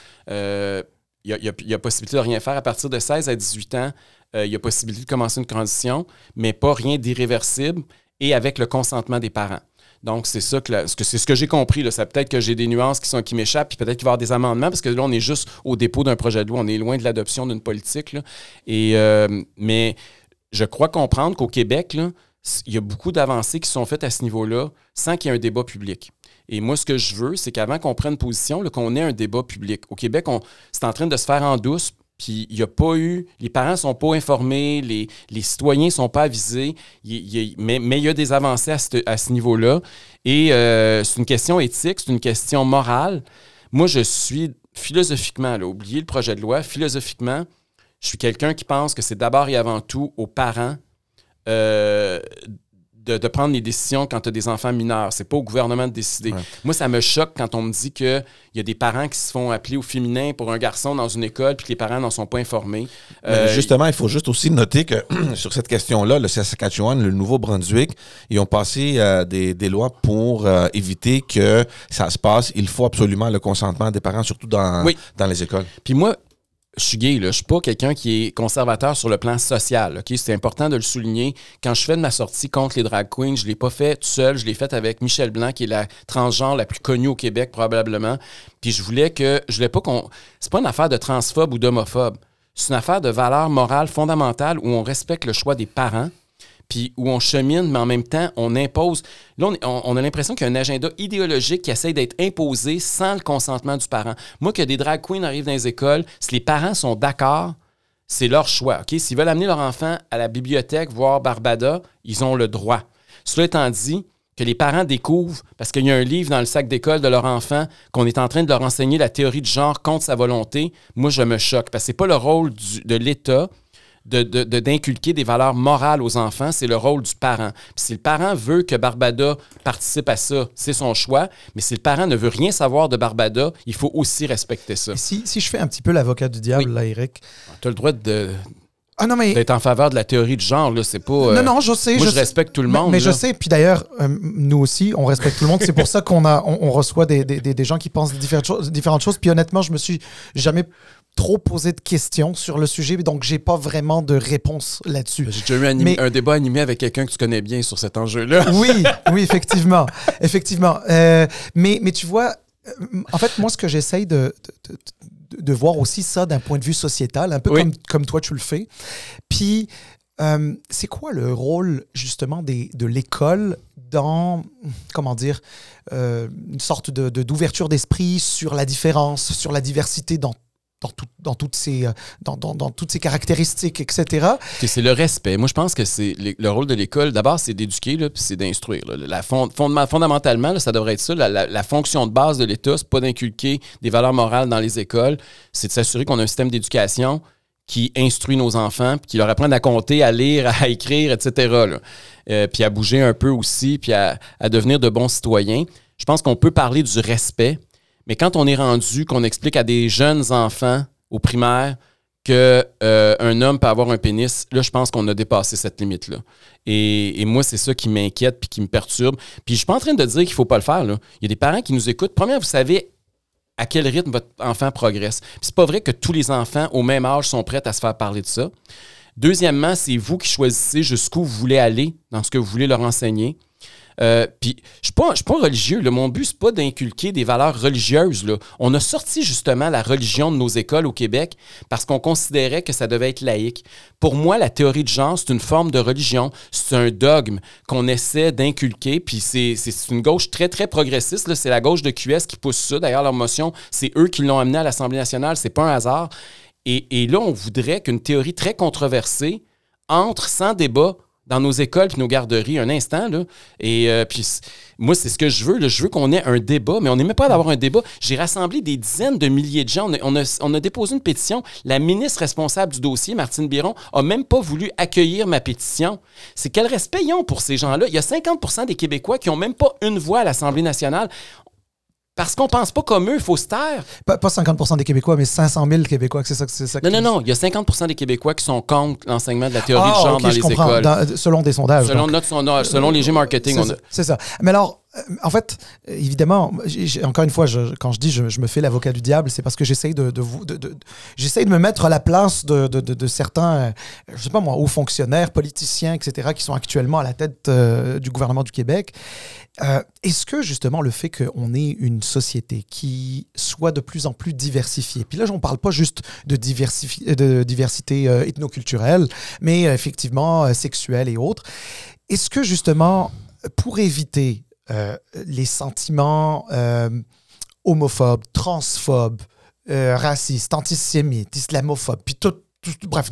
il y, a, possibilité de rien faire. À partir de 16 à 18 ans, euh, il y a possibilité de commencer une transition, mais pas rien d'irréversible et avec le consentement des parents. Donc, c'est ça que, c'est ce que j'ai compris. Ça peut-être que j'ai des nuances qui, qui m'échappent, puis peut-être qu'il va y avoir des amendements, parce que là, on est juste au dépôt d'un projet de loi. On est loin de l'adoption d'une politique. Euh, mais je crois comprendre qu'au Québec, il y a beaucoup d'avancées qui sont faites à ce niveau-là sans qu'il y ait un débat public. Et moi, ce que je veux, c'est qu'avant qu'on prenne position, qu'on ait un débat public. Au Québec, c'est en train de se faire en douce, puis il n'y a pas eu... Les parents ne sont pas informés, les, les citoyens ne sont pas avisés, mais, il y a des avancées à ce, à ce niveau-là. Et euh, c'est une question éthique, c'est une question morale. Moi, je suis philosophiquement, là, oubliez le projet de loi, philosophiquement, je suis quelqu'un qui pense que c'est d'abord et avant tout aux parents euh, de, de prendre les décisions quand tu as des enfants mineurs. C'est pas au gouvernement de décider. Ouais. Moi, ça me choque quand on me dit qu'il y a des parents qui se font appeler au féminin pour un garçon dans une école puis que les parents n'en sont pas informés. Euh, justement, il faut juste aussi noter que sur cette question-là, le Saskatchewan, le Nouveau-Brunswick, ils ont passé euh, des, des lois pour euh, éviter que ça se passe. Il faut absolument le consentement des parents, surtout dans, Oui. dans les écoles. Puis moi, je suis gay, là. Je suis pas quelqu'un qui est conservateur sur le plan social. ok? C'est important de le souligner. Quand je fais de ma sortie contre les drag queens, je l'ai pas fait tout seul. Je l'ai fait avec Michel Blanc, qui est la transgenre la plus connue au Québec, probablement. Puis je voulais que. Je voulais pas. C'est pas une affaire de transphobe ou d'homophobe. C'est une affaire de valeur morale fondamentale où on respecte le choix des parents puis où on chemine, mais en même temps, on impose. Là, on, a l'impression qu'il y a un agenda idéologique qui essaie d'être imposé sans le consentement du parent. Moi, que des drag queens arrivent dans les écoles, si les parents sont d'accord, c'est leur choix. S'ils veulent amener leur enfant à la bibliothèque voir Barbada, ils ont le droit. Cela étant dit, que les parents découvrent, parce qu'il y a un livre dans le sac d'école de leur enfant, qu'on est en train de leur enseigner la théorie du genre contre sa volonté, moi, je me choque. Parce que c'est pas le rôle de l'État de- de- de- d'inculquer des valeurs morales aux enfants, c'est le rôle du parent. Puis si le parent veut que Barbada participe à ça, c'est son choix. Mais si le parent ne veut rien savoir de Barbada, il faut aussi respecter ça. Si, si je fais un petit peu l'avocat du diable, Oui. là, Eric. Tu as le droit de- Ah non, mais. d'être en faveur de la théorie du genre, là. C'est pas. euh, Non, non, je sais. moi, je, respecte tout le monde. Mais, je sais, puis d'ailleurs, euh, nous aussi, on respecte tout le monde. C'est pour ça qu'on a, on, on reçoit des, des- des- des gens qui pensent différentes choses, différentes choses. Puis honnêtement, je me suis jamais trop posé de questions sur le sujet, donc j'ai pas vraiment de réponse là-dessus. J'ai déjà eu un, Mais- un débat animé avec quelqu'un que tu connais bien sur cet enjeu-là. Oui, oui, effectivement. effectivement. Euh, mais, mais tu vois, euh, en fait, moi, ce que j'essaye de, de, de- de voir aussi ça d'un point de vue sociétal, un peu Oui. comme, comme toi tu le fais. Puis, euh, c'est quoi le rôle, justement, des, de l'école dans, comment dire, euh, une sorte d'ouverture d'esprit sur la différence, sur la diversité dans dans, tout- dans, toutes ces, euh, dans, toutes caractéristiques, etc. C'est le respect. Moi, je pense que c'est le, le rôle de l'école. D'abord, c'est d'éduquer, puis c'est d'instruire. La fondamentalement, ça devrait être ça. La, fonction de base de l'État, c'est pas d'inculquer des valeurs morales dans les écoles. C'est de s'assurer qu'on a un système d'éducation qui instruit nos enfants, puis qui leur apprend à compter, à lire, à écrire, etc. Euh, puis à bouger un peu aussi, puis à devenir de bons citoyens. Je pense qu'on peut parler du respect, mais quand on est rendu, qu'on explique à des jeunes enfants au primaire que euh, homme peut avoir un pénis, là, je pense qu'on a dépassé cette limite-là. Et, moi, c'est ça qui m'inquiète puis qui me perturbe. Puis je suis pas en train de dire qu'il faut pas le faire. Il y a des parents qui nous écoutent. Premièrement, vous savez à quel rythme votre enfant progresse. C'est pas vrai que tous les enfants au même âge sont prêts à se faire parler de ça. Deuxièmement, c'est vous qui choisissez jusqu'où vous voulez aller dans ce que vous voulez leur enseigner. Euh, puis, je je suis pas religieux. Mon but, c'est pas d'inculquer des valeurs religieuses. On a sorti justement la religion de nos écoles au Québec parce qu'on considérait que ça devait être laïque. Pour moi, la théorie de genre, c'est une forme de religion. C'est un dogme qu'on essaie d'inculquer. Puis, c'est une gauche très, très progressiste. C'est la gauche de QS qui pousse ça. D'ailleurs, leur motion, c'est eux qui l'ont amené à l'Assemblée nationale. C'est pas un hasard. Et, et là, on voudrait qu'une théorie très controversée entre sans débat dans nos écoles puis nos garderies un instant. Là. Et euh, puis moi, c'est ce que je veux. Je veux qu'on ait un débat, mais on n'aimait pas d'avoir un débat. J'ai rassemblé des dizaines de milliers de gens. On a, on a- déposé une pétition. La ministre responsable du dossier, Martine Biron, a même pas voulu accueillir ma pétition. C'est quel respect ils ont pour ces gens-là? Il y a 50% des Québécois qui ont même pas une voix à l'Assemblée nationale. Parce qu'on pense pas comme eux, il faut se taire. Pas, pas 50% des Québécois, mais 500 000 Québécois, c'est ça, c'est ça Non, non, non. Il y a 50% des Québécois qui sont contre l'enseignement de la théorie Ah, du genre dans je les comprends. écoles. Dans- selon des sondages. Selon, donc. notre sondage, selon les G-Marketing, C'est on ça, a... C'est ça. Mais alors, euh, en fait, euh, évidemment, encore une fois, quand je dis je, me fais l'avocat du diable, c'est parce que j'essaye de, de, de- me mettre à la place de, certains, euh, je sais pas moi, hauts fonctionnaires, politiciens, etc., qui sont actuellement à la tête euh, du gouvernement du Québec. Euh, Est-ce que justement le fait qu'on ait une société qui soit de plus en plus diversifiée, puis là, on parle pas juste de, de diversité euh, ethnoculturelle, mais euh, effectivement euh, sexuelle et autres, Est-ce que justement, pour éviter euh, les sentiments euh, homophobes, transphobes, euh, racistes, antisémites, islamophobes, puis tout, bref,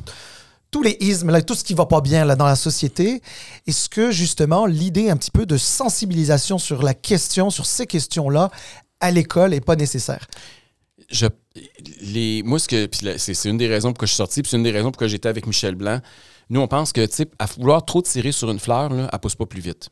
tous les ismes, là, tout ce qui va pas bien là, dans la société, est-ce que justement l'idée un petit peu de sensibilisation sur la question, sur ces questions-là, à l'école est pas nécessaire? les, moi, c'est, une des raisons pour que je suis sorti, puis c'est une des raisons pour que j'étais avec Michel Blanc. Nous, on pense que, tu à vouloir trop tirer sur une fleur, là, elle pousse pas plus vite.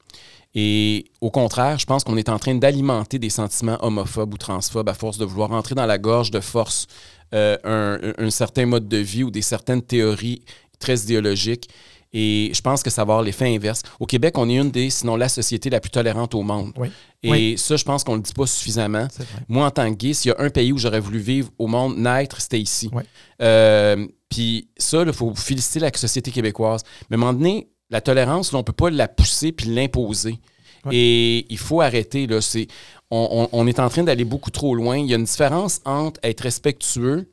Et au contraire, je pense qu'on est en train d'alimenter des sentiments homophobes ou transphobes à force de vouloir entrer dans la gorge de force euh, un, un certain mode de vie ou des certaines théories très idéologiques. Et je pense que ça va avoir l'effet inverse. Au Québec, on est une des, sinon la société la plus tolérante au monde. Oui. Et Oui. ça, je pense qu'on ne le dit pas suffisamment. Moi, en tant que gay, s'il y a un pays où j'aurais voulu vivre au monde, naître, c'était ici. Euh, Puis ça, il faut féliciter la société québécoise. Mais à un moment donné, la tolérance, là, on ne peut pas la pousser puis l'imposer. Ouais. Et il faut arrêter. Là, c'est, on, on- on est en train d'aller beaucoup trop loin. Il y a une différence entre être respectueux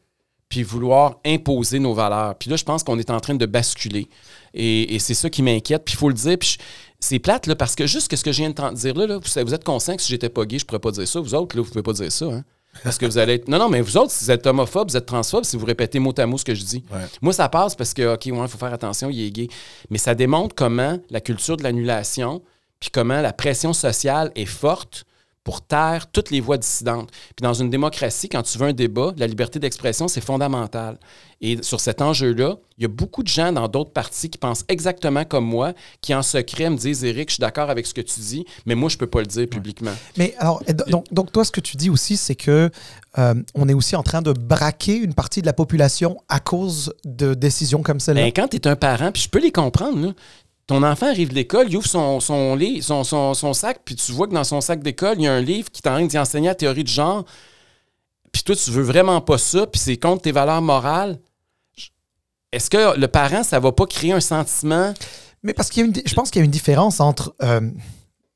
puis vouloir imposer nos valeurs. Puis là, je pense qu'on est en train de basculer. Et, et c'est ça qui m'inquiète. Puis il faut le dire. Puis c'est plate, là, parce que juste que ce que je viens de dire là, là, vous, vous êtes conscient que si j'étais pas gay, je pourrais pas dire ça. Vous autres, là, vous pouvez pas dire ça. Hein? Parce que vous allez être. Non, non, mais vous autres, si vous êtes homophobe, vous êtes transphobe, si vous répétez mot à mot ce que je dis. Ouais. Moi, ça passe parce que, OK, il faut faire attention, il est gay. Mais ça démontre comment la culture de l'annulation, puis comment la pression sociale est forte pour taire toutes les voix dissidentes. Puis dans une démocratie, quand tu veux un débat, la liberté d'expression, c'est fondamental. Et sur cet enjeu-là, il y a beaucoup de gens dans d'autres partis qui pensent exactement comme moi, qui en secret me disent, Éric, je suis d'accord avec ce que tu dis, mais moi, je peux pas le dire publiquement. Mais alors, donc, donc toi, ce que tu dis aussi, c'est que euh, on est aussi en train de braquer une partie de la population à cause de décisions comme celle-là. Ben, quand tu es un parent, puis je peux les comprendre. Ton enfant arrive de l'école, il ouvre son, son, lit- son, son, son sac, puis tu vois que dans son sac d'école, il y a un livre qui t'entraîne d'y enseigner la théorie du genre, puis toi, tu veux vraiment pas ça, puis c'est contre tes valeurs morales. Est-ce que le parent, ça va pas créer un sentiment? Mais parce qu'il y a une, je pense qu'il y a une différence entre, euh,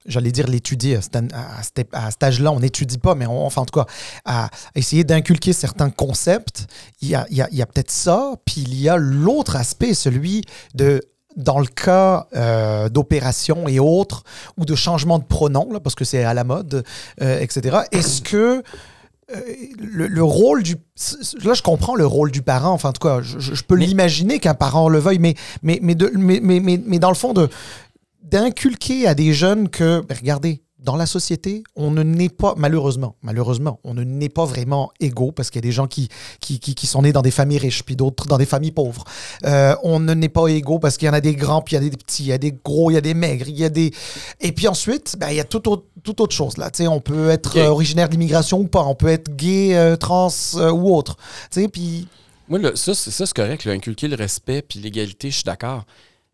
j'allais dire l'étudier, à, cet âge-là, on n'étudie pas, mais enfin en tout cas, à essayer d'inculquer certains concepts, il y a, a peut-être ça, puis il y a l'autre aspect, celui de dans le cas euh, d'opérations et autres, ou de changement de pronom, là, parce que c'est à la mode, euh, etc., est-ce que euh, le, le rôle du... Là, je comprends le rôle du parent, enfin, en tout cas, je, peux Mais- l'imaginer qu'un parent le veuille, mais, mais, mais, de- mais, mais, mais, mais dans le fond, de d'inculquer à des jeunes que, ben, regardez, dans la société, on ne naît pas, malheureusement, malheureusement, on ne naît pas vraiment égaux parce qu'il y a des gens qui, qui, qui, qui sont nés dans des familles riches, puis d'autres dans des familles pauvres. Euh, on ne naît pas égaux parce qu'il y en a des grands, puis il y a des petits, il y a des gros, il y a des maigres, il y a des... Et puis ensuite, ben, il y a toute autre, toute autre chose. Là. Tu sais, on peut être Ok. euh, originaire d'immigration ou pas, on peut être gay, euh, trans euh, ou autre. Tu sais, puis... Moi, là, ça, c'est, ça, c'est correct, là, inculquer le respect puis l'égalité, je suis d'accord.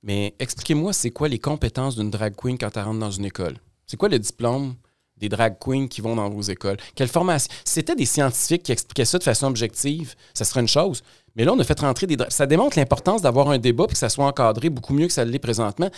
Mais expliquez-moi, c'est quoi les compétences d'une drag queen quand elle rentre dans une école? C'est quoi le diplôme des drag queens qui vont dans vos écoles? Quelle formation? C'était des scientifiques qui expliquaient ça de façon objective, ça serait une chose. Mais là, on a fait rentrer des... Ça démontre l'importance d'avoir un débat puis que ça soit encadré beaucoup mieux que ça l'est présentement.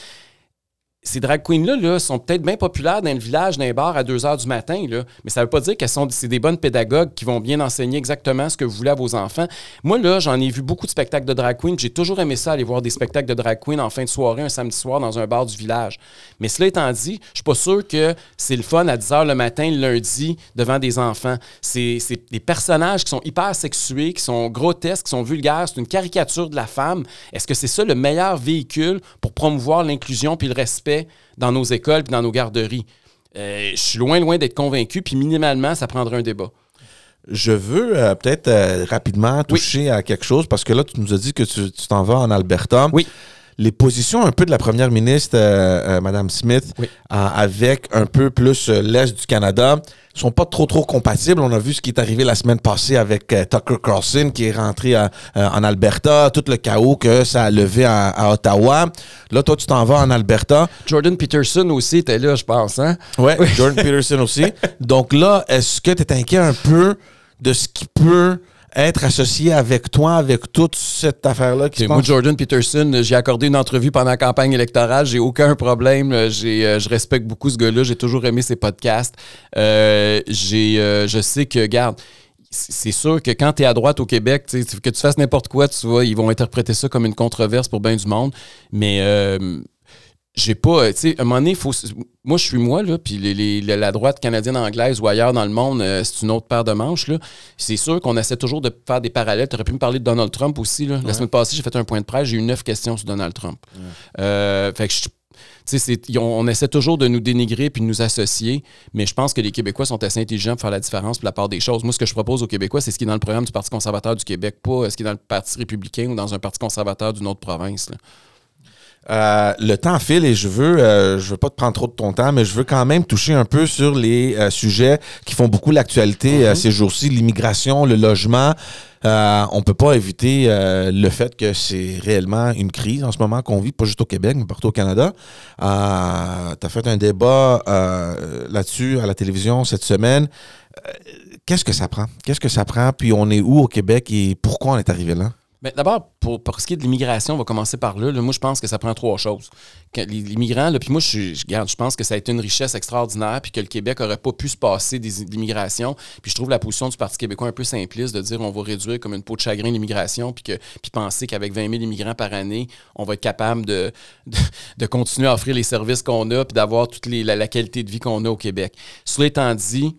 Ces drag queens-là là, sont peut-être bien populaires dans le village, dans les bars à 2 h du matin, là, mais ça ne veut pas dire qu'elles sont c'est des bonnes pédagogues qui vont bien enseigner exactement ce que vous voulez à vos enfants. Moi, là, j'en ai vu beaucoup de spectacles de drag queens. J'ai toujours aimé ça, aller voir des spectacles de drag queens en fin de soirée, un samedi soir, dans un bar du village. Mais cela étant dit, je suis pas sûr que c'est le fun à 10 h le matin, le lundi, devant des enfants. C'est c'est des personnages qui sont hyper sexués, qui sont grotesques, qui sont vulgaires. C'est une caricature de la femme. Est-ce que c'est ça le meilleur véhicule pour promouvoir l'inclusion puis le respect? Dans nos écoles puis dans nos garderies? Euh, je suis loin, loin d'être convaincu, puis minimalement, ça prendrait un débat. Je veux euh, peut-être euh, rapidement toucher à quelque chose parce que là, tu nous as dit que tu tu t'en vas en Alberta. Oui. Les positions un peu de la première ministre, euh, euh, Mme Smith, Oui. euh, avec un peu plus l'Est du Canada, sont pas trop, trop compatibles. On a vu ce qui est arrivé la semaine passée avec Tucker Carlson qui est rentré à- en Alberta, tout le chaos que ça a levé à, à Ottawa. Là, toi, tu t'en vas en Alberta. Jordan Peterson aussi était là, je pense. Hein? Ouais, Jordan Peterson aussi. Donc là, est-ce que tu es inquiet un peu de ce qui peut être associé avec toi, avec toute cette affaire-là qui se Moi? Jordan Peterson, j'ai accordé une entrevue pendant la campagne électorale. J'ai aucun problème. Euh, J'ai, euh, je respecte beaucoup ce gars-là. J'ai toujours aimé ses podcasts. Euh, j'ai, euh, je sais que, garde, c'est sûr que quand tu es à droite au Québec, tu sais, que tu fasses n'importe quoi, tu vois, ils vont interpréter ça comme une controverse pour bien du monde. Mais euh, j'ai pas, euh, tu sais, à un moment donné, faut, moi, je suis moi, là, puis les, les- la droite canadienne, anglaise ou ailleurs dans le monde, euh, c'est une autre paire de manches, là. C'est sûr qu'on essaie toujours de faire des parallèles. Tu aurais pu me parler de Donald Trump aussi, là. La semaine passée, j'ai fait un point de presse, j'ai eu neuf questions sur Donald Trump. Euh, fait que je- ont- on essaie toujours de nous dénigrer puis de nous associer, mais je pense que les Québécois sont assez intelligents pour faire la différence pour la part des choses. Moi, ce que je propose aux Québécois, c'est ce qui est dans le programme du Parti conservateur du Québec, pas ce qui est dans le Parti républicain ou dans un parti conservateur d'une autre province. là. Euh, le temps file et je veux, euh, je veux pas te prendre trop de ton temps, mais je veux quand même toucher un peu sur les euh, sujets qui font beaucoup l'actualité euh, ces jours-ci, l'immigration, le logement. Euh, on peut pas éviter le fait que c'est réellement une crise en ce moment qu'on vit, pas juste au Québec, mais partout au Canada. Tu as fait un débat là-dessus à la télévision cette semaine. Qu'est-ce que ça prend? Qu'est-ce que ça prend? Puis on est où au Québec et pourquoi on est arrivé là? Ben, D'abord, pour, pour ce qui est de l'immigration, on va commencer par là. Moi, je pense que ça prend trois choses. Que les, les migrants, puis moi, je, pense que ça a été une richesse extraordinaire, puis que le Québec n'aurait pas pu se passer des, de l'immigration. Puis je trouve la position du Parti québécois un peu simpliste de dire on va réduire comme une peau de chagrin l'immigration, puis, que, penser qu'avec 20 000 immigrants par année, on va être capable de, de, continuer à offrir les services qu'on a, puis d'avoir toute la, la qualité de vie qu'on a au Québec. Cela étant dit,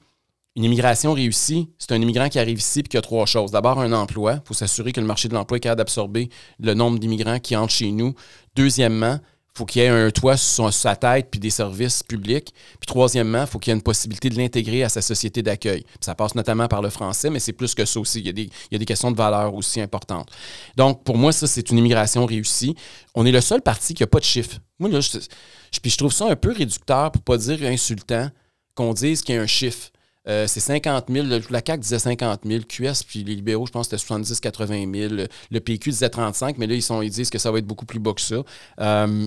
une immigration réussie, c'est un immigrant qui arrive ici et qui a trois choses. D'abord, un emploi. Il faut s'assurer que le marché de l'emploi est capable d'absorber le nombre d'immigrants qui entrent chez nous. Deuxièmement, il faut qu'il y ait un toit sur, sa tête puis des services publics. Puis troisièmement, il faut qu'il y ait une possibilité de l'intégrer à sa société d'accueil. Ça passe notamment par le français, mais c'est plus que ça aussi. Il y, a des, questions de valeur aussi importantes. Donc, pour moi, ça, c'est une immigration réussie. On est le seul parti qui n'a pas de chiffres. Moi, là, je, puis je trouve ça un peu réducteur, pour pas dire insultant, qu'on dise qu'il y a un chiffre. Euh, c'est 50 000. Le- La CAQ disait 50 000. QS, puis les libéraux, je pense que c'était 70 80 000. Le, le PQ disait 35 mais là, ils, sont, ils disent que ça va être beaucoup plus bas que ça. Euh,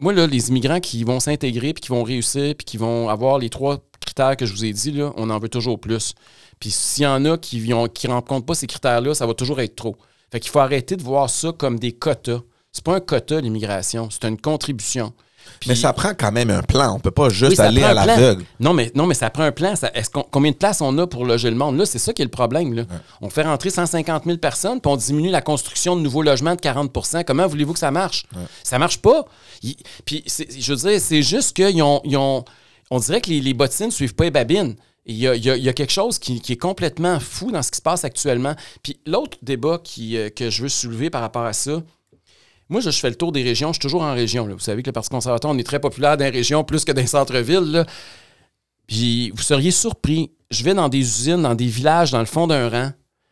moi, là, les immigrants qui vont s'intégrer, puis qui vont réussir, puis qui vont avoir les trois critères que je vous ai dit, là, on en veut toujours plus. Puis s'il y en a qui ne qui rencontrent pas ces critères-là, ça va toujours être trop. Fait qu'il faut arrêter de voir ça comme des quotas. C'est pas un quota, l'immigration, c'est une contribution. Puis- Mais ça prend quand même un plan. On peut pas juste oui, aller à l'aveugle. Non mais, non, mais ça prend un plan. Ça- est-ce qu'on- combien de places on a pour loger le monde? Là, c'est ça qui est le problème. Là. On fait rentrer 150 000 personnes, puis on diminue la construction de nouveaux logements de 40% Comment voulez-vous que ça marche? Ça marche pas. Il- puis, c'est- je veux dire, c'est juste qu'ils ont, ils ont- On dirait que les, les bottines ne suivent pas les babines. Il y, a, il y a- il y a quelque chose qui, qui est complètement fou dans ce qui se passe actuellement. Puis l'autre débat qui, euh, que je veux soulever par rapport à ça, moi, je, je fais le tour des régions. Je suis toujours en région. là. Vous savez que le Parti conservateur, on est très populaire dans les régions plus que dans les centres-villes. Puis vous seriez surpris. Je vais dans des usines, dans des villages, dans le fond d'un rang.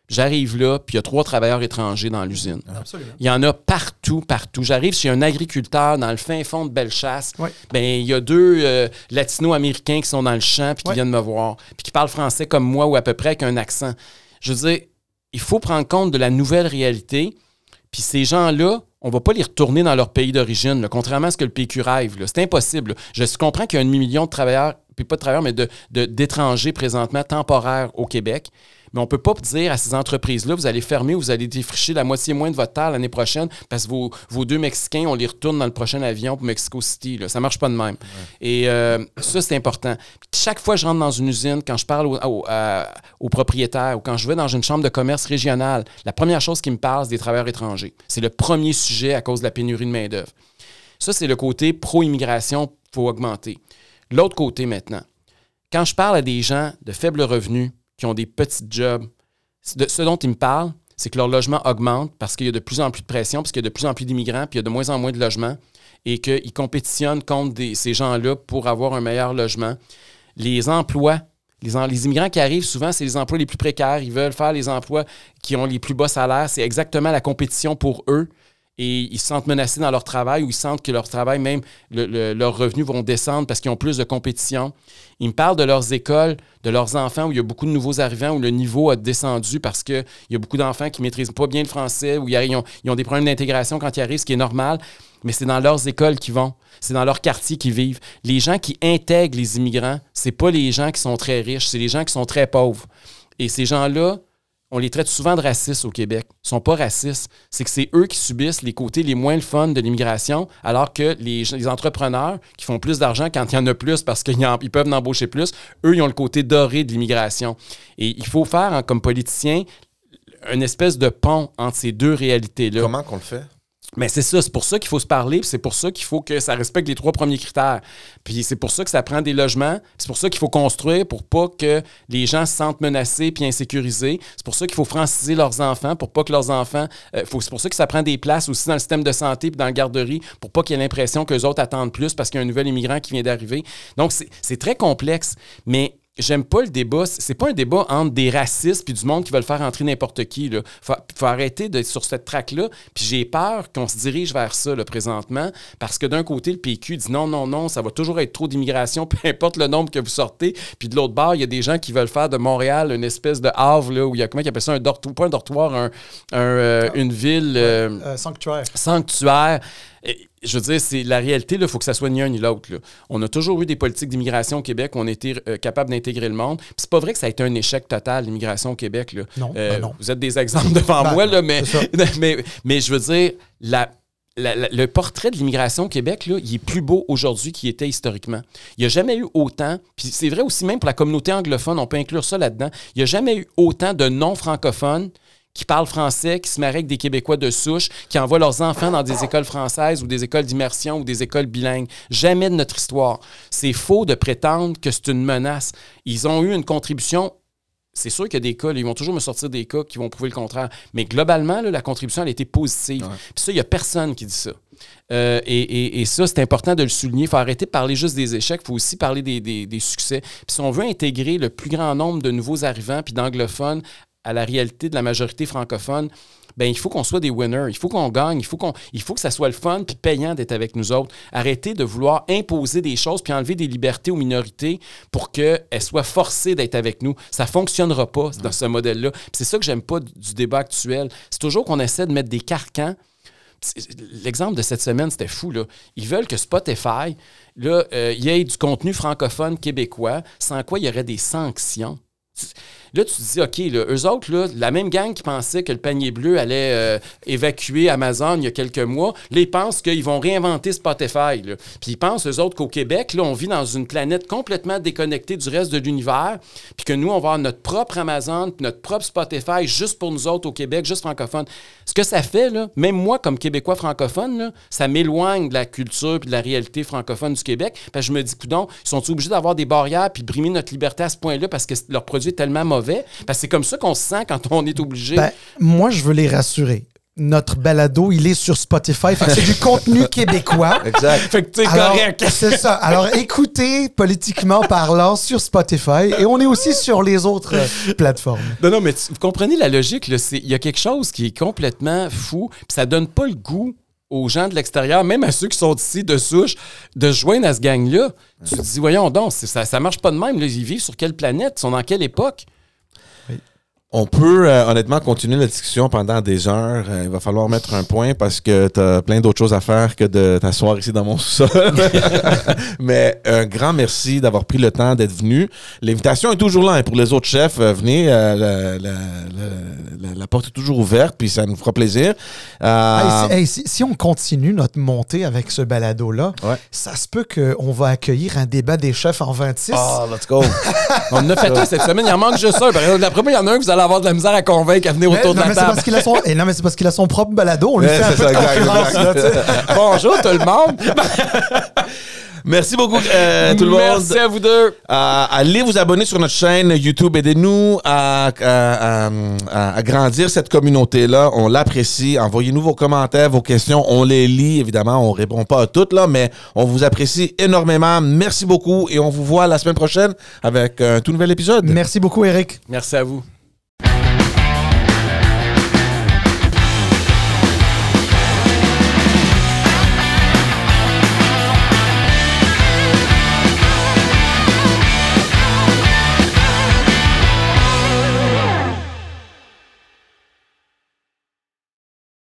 J'arrive là, puis il y a trois travailleurs étrangers dans l'usine. Absolument. Il y en a partout, partout. J'arrive chez un agriculteur dans le fin fond de Bellechasse. Ouais. Ben, il y a deux euh, latino-américains qui sont dans le champ puis qui viennent me voir, puis qui parlent français comme moi ou à peu près avec un accent. Je veux dire, il faut prendre compte de la nouvelle réalité. Puis ces gens-là, on va pas les retourner dans leur pays d'origine, contrairement à ce que le PQ rêve. C'est impossible. Je comprends qu'il y a un demi-million de travailleurs, puis pas de travailleurs, mais de- de- d'étrangers présentement temporaires au Québec. Mais on ne peut pas dire à ces entreprises-là, vous allez fermer ou vous allez défricher la moitié moins de votre terre l'année prochaine parce que vos, vos deux Mexicains, on les retourne dans le prochain avion pour Mexico City. Là. Ça ne marche pas de même. Et euh, ça, c'est important. Chaque fois que je rentre dans une usine, quand je parle au- au- aux propriétaires ou quand je vais dans une chambre de commerce régionale, la première chose qui me parle, c'est des travailleurs étrangers. C'est le premier sujet à cause de la pénurie de main-d'œuvre. Ça, c'est le côté pro-immigration, il faut augmenter. L'autre côté maintenant, quand je parle à des gens de faible revenu qui ont des petits jobs, ce dont ils me parlent, c'est que leur logement augmente parce qu'il y a de plus en plus de pression, parce qu'il y a de plus en plus d'immigrants, puis il y a de moins en moins de logements, et qu'ils compétitionnent contre ces gens-là pour avoir un meilleur logement. Les emplois, les immigrants qui arrivent, souvent, c'est les emplois les plus précaires. Ils veulent faire les emplois qui ont les plus bas salaires. C'est exactement la compétition pour eux. Et ils se sentent menacés dans leur travail ou ils sentent que leur travail, même le- le- leurs revenus vont descendre parce qu'ils ont plus de compétition. Ils me parlent de leurs écoles, de leurs enfants où il y a beaucoup de nouveaux arrivants, où le niveau a descendu parce qu'il y a beaucoup d'enfants qui ne maîtrisent pas bien le français, où ils ont des problèmes d'intégration quand ils arrivent, ce qui est normal. Mais c'est dans leurs écoles qu'ils vont. C'est dans leur quartier qu'ils vivent. Les gens qui intègrent les immigrants, c'est pas les gens qui sont très riches, c'est les gens qui sont très pauvres. Et ces gens-là, on les traite souvent de racistes au Québec. Ils sont pas racistes. C'est que c'est eux qui subissent les côtés les moins le fun de l'immigration, alors que les, entrepreneurs qui font plus d'argent quand il y en a plus parce qu'ils en- ils peuvent en embaucher plus, eux, ils ont le côté doré de l'immigration. Et il faut faire, comme politicien, une espèce de pont entre ces deux réalités-là. Comment qu'on le fait? Mais c'est ça, c'est pour ça qu'il faut se parler, c'est pour ça qu'il faut que ça respecte les trois premiers critères. Puis c'est pour ça que ça prend des logements, c'est pour ça qu'il faut construire pour pas que les gens se sentent menacés puis insécurisés. C'est pour ça qu'il faut franciser leurs enfants pour pas que leurs enfants. euh, c'est pour ça que ça prend des places aussi dans le système de santé puis dans la garderie pour pas qu'il y ait l'impression que les autres attendent plus parce qu'il y a un nouvel immigrant qui vient d'arriver. Donc c'est très complexe, mais J'aime pas le débat. C'est pas un débat entre des racistes puis du monde qui veulent faire entrer n'importe qui. Là. Faut, faut arrêter d'être sur cette traque-là. Puis j'ai peur qu'on se dirige vers ça là, présentement parce que d'un côté, le PQ dit non, non, non, ça va toujours être trop d'immigration, peu importe le nombre que vous sortez. Puis de l'autre bord, il y a des gens qui veulent faire de Montréal une espèce de havre là, où il y a comment ils appellent ça un dortoir, pas un dortoir, un, un, euh, une ville. euh, Euh, sanctuaire. sanctuaire. Et, je veux dire, c'est la réalité, il faut que ça soit ni un ni l'autre. On a toujours eu des politiques d'immigration au Québec, on a été euh, capable d'intégrer le monde. Puis c'est pas vrai que ça a été un échec total, l'immigration au Québec. Là. Non, Euh, ben non. Vous êtes des exemples devant Ben, moi, là, mais, je veux dire, la, la- la- le portrait de l'immigration au Québec, là, il est plus beau aujourd'hui qu'il était historiquement. Il n'y a jamais eu autant, puis c'est vrai aussi même pour la communauté anglophone, on peut inclure ça là-dedans, il n'y a jamais eu autant de non-francophones qui parlent français, qui se marient avec des Québécois de souche, qui envoient leurs enfants dans des écoles françaises ou des écoles d'immersion ou des écoles bilingues. Jamais de notre histoire. C'est faux de prétendre que c'est une menace. Ils ont eu une contribution c'est sûr qu'il y a des cas, là, ils vont toujours me sortir des cas qui vont prouver le contraire. Mais globalement, là, la contribution, elle a été positive. Puis ça, il n'y a personne qui dit ça. Euh, et, et- et ça, c'est important de le souligner. Il faut arrêter de parler juste des échecs, il faut aussi parler des, des- des succès. Puis si on veut intégrer le plus grand nombre de nouveaux arrivants puis d'anglophones à la réalité de la majorité francophone, ben il faut qu'on soit des winners, il faut qu'on gagne, il faut, qu'on, il faut que ça soit le fun puis payant d'être avec nous autres. Arrêtez de vouloir imposer des choses puis enlever des libertés aux minorités pour qu'elles soient forcées d'être avec nous. Ça fonctionnera pas dans ce modèle-là. C'est ça que j'aime pas du, débat actuel. C'est toujours qu'on essaie de mettre des carcans. L'exemple de cette semaine, c'était fou. Là. Ils veulent que Spotify, là, euh, y ait du contenu francophone québécois, sans quoi il y aurait des sanctions. Là, tu te dis, OK, eux autres, la même gang qui pensait que le panier bleu allait euh, évacuer Amazon il y a quelques mois, là, ils pensent qu'ils vont réinventer Spotify. Puis ils pensent, eux autres, qu'au Québec, là, on vit dans une planète complètement déconnectée du reste de l'univers, puis que nous, on va avoir notre propre Amazon, puis notre propre Spotify juste pour nous autres au Québec, juste francophone. Ce que ça fait, même moi, comme Québécois francophone, ça m'éloigne de la culture puis de la réalité francophone du Québec. Parce que je me dis, coudon, ils sont obligés d'avoir des barrières puis de brimer notre liberté à ce point-là parce que leur produit est tellement mauvais? Parce que c'est comme ça qu'on se sent quand on est obligé. Ben, moi, je veux les rassurer. Notre balado, il est sur Spotify. C'est du contenu québécois. Exact. fait que tu es Alors, correct. C'est ça. Alors, écoutez politiquement parlant sur Spotify et on est aussi sur les autres euh, plateformes. Non, non, mais tu- vous comprenez la logique, Il y a quelque chose qui est complètement fou, puis ça donne pas le goût aux gens de l'extérieur, même à ceux qui sont ici de souche, de se joindre à ce gang-là. Tu te dis, voyons donc, ça, ça marche pas de même. Là. Ils vivent sur quelle planète? Ils sont dans quelle époque? On peut euh, honnêtement continuer la discussion pendant des heures. Euh, il va falloir mettre un point parce que tu as plein d'autres choses à faire que de t'asseoir ici dans mon sous-sol. Mais un grand merci d'avoir pris le temps d'être venu. L'invitation est toujours là. hein, pour les autres chefs, euh, venez. euh, la, la- la- la- la porte est toujours ouverte, puis ça nous fera plaisir. Euh, Hey, si, hey, si- si on continue notre montée avec ce balado-là, Ouais. ça se peut qu'on va accueillir un débat des chefs en 26. oh, let's go. On en a fait un cette semaine, il en manque juste un. Par exemple, D'après moi, il y en a un que vous allez avoir de la misère à convaincre à venir Mais- autour de non, la mais c'est table. parce qu'il a son, et non, mais c'est parce qu'il a son propre balado. On lui Ouais, fait un c'est peu ça, de là. Bonjour tout le monde. merci beaucoup, euh, tout le monde. Merci à vous deux. Euh, allez vous abonner sur notre chaîne YouTube. Aidez-nous à, à- à- à- à grandir cette communauté-là. On l'apprécie. Envoyez-nous vos commentaires, vos questions. On les lit. Évidemment, on répond pas à toutes, là, mais on vous apprécie énormément. Merci beaucoup et on vous voit la semaine prochaine avec un tout nouvel épisode. Merci beaucoup, Eric. Merci à vous.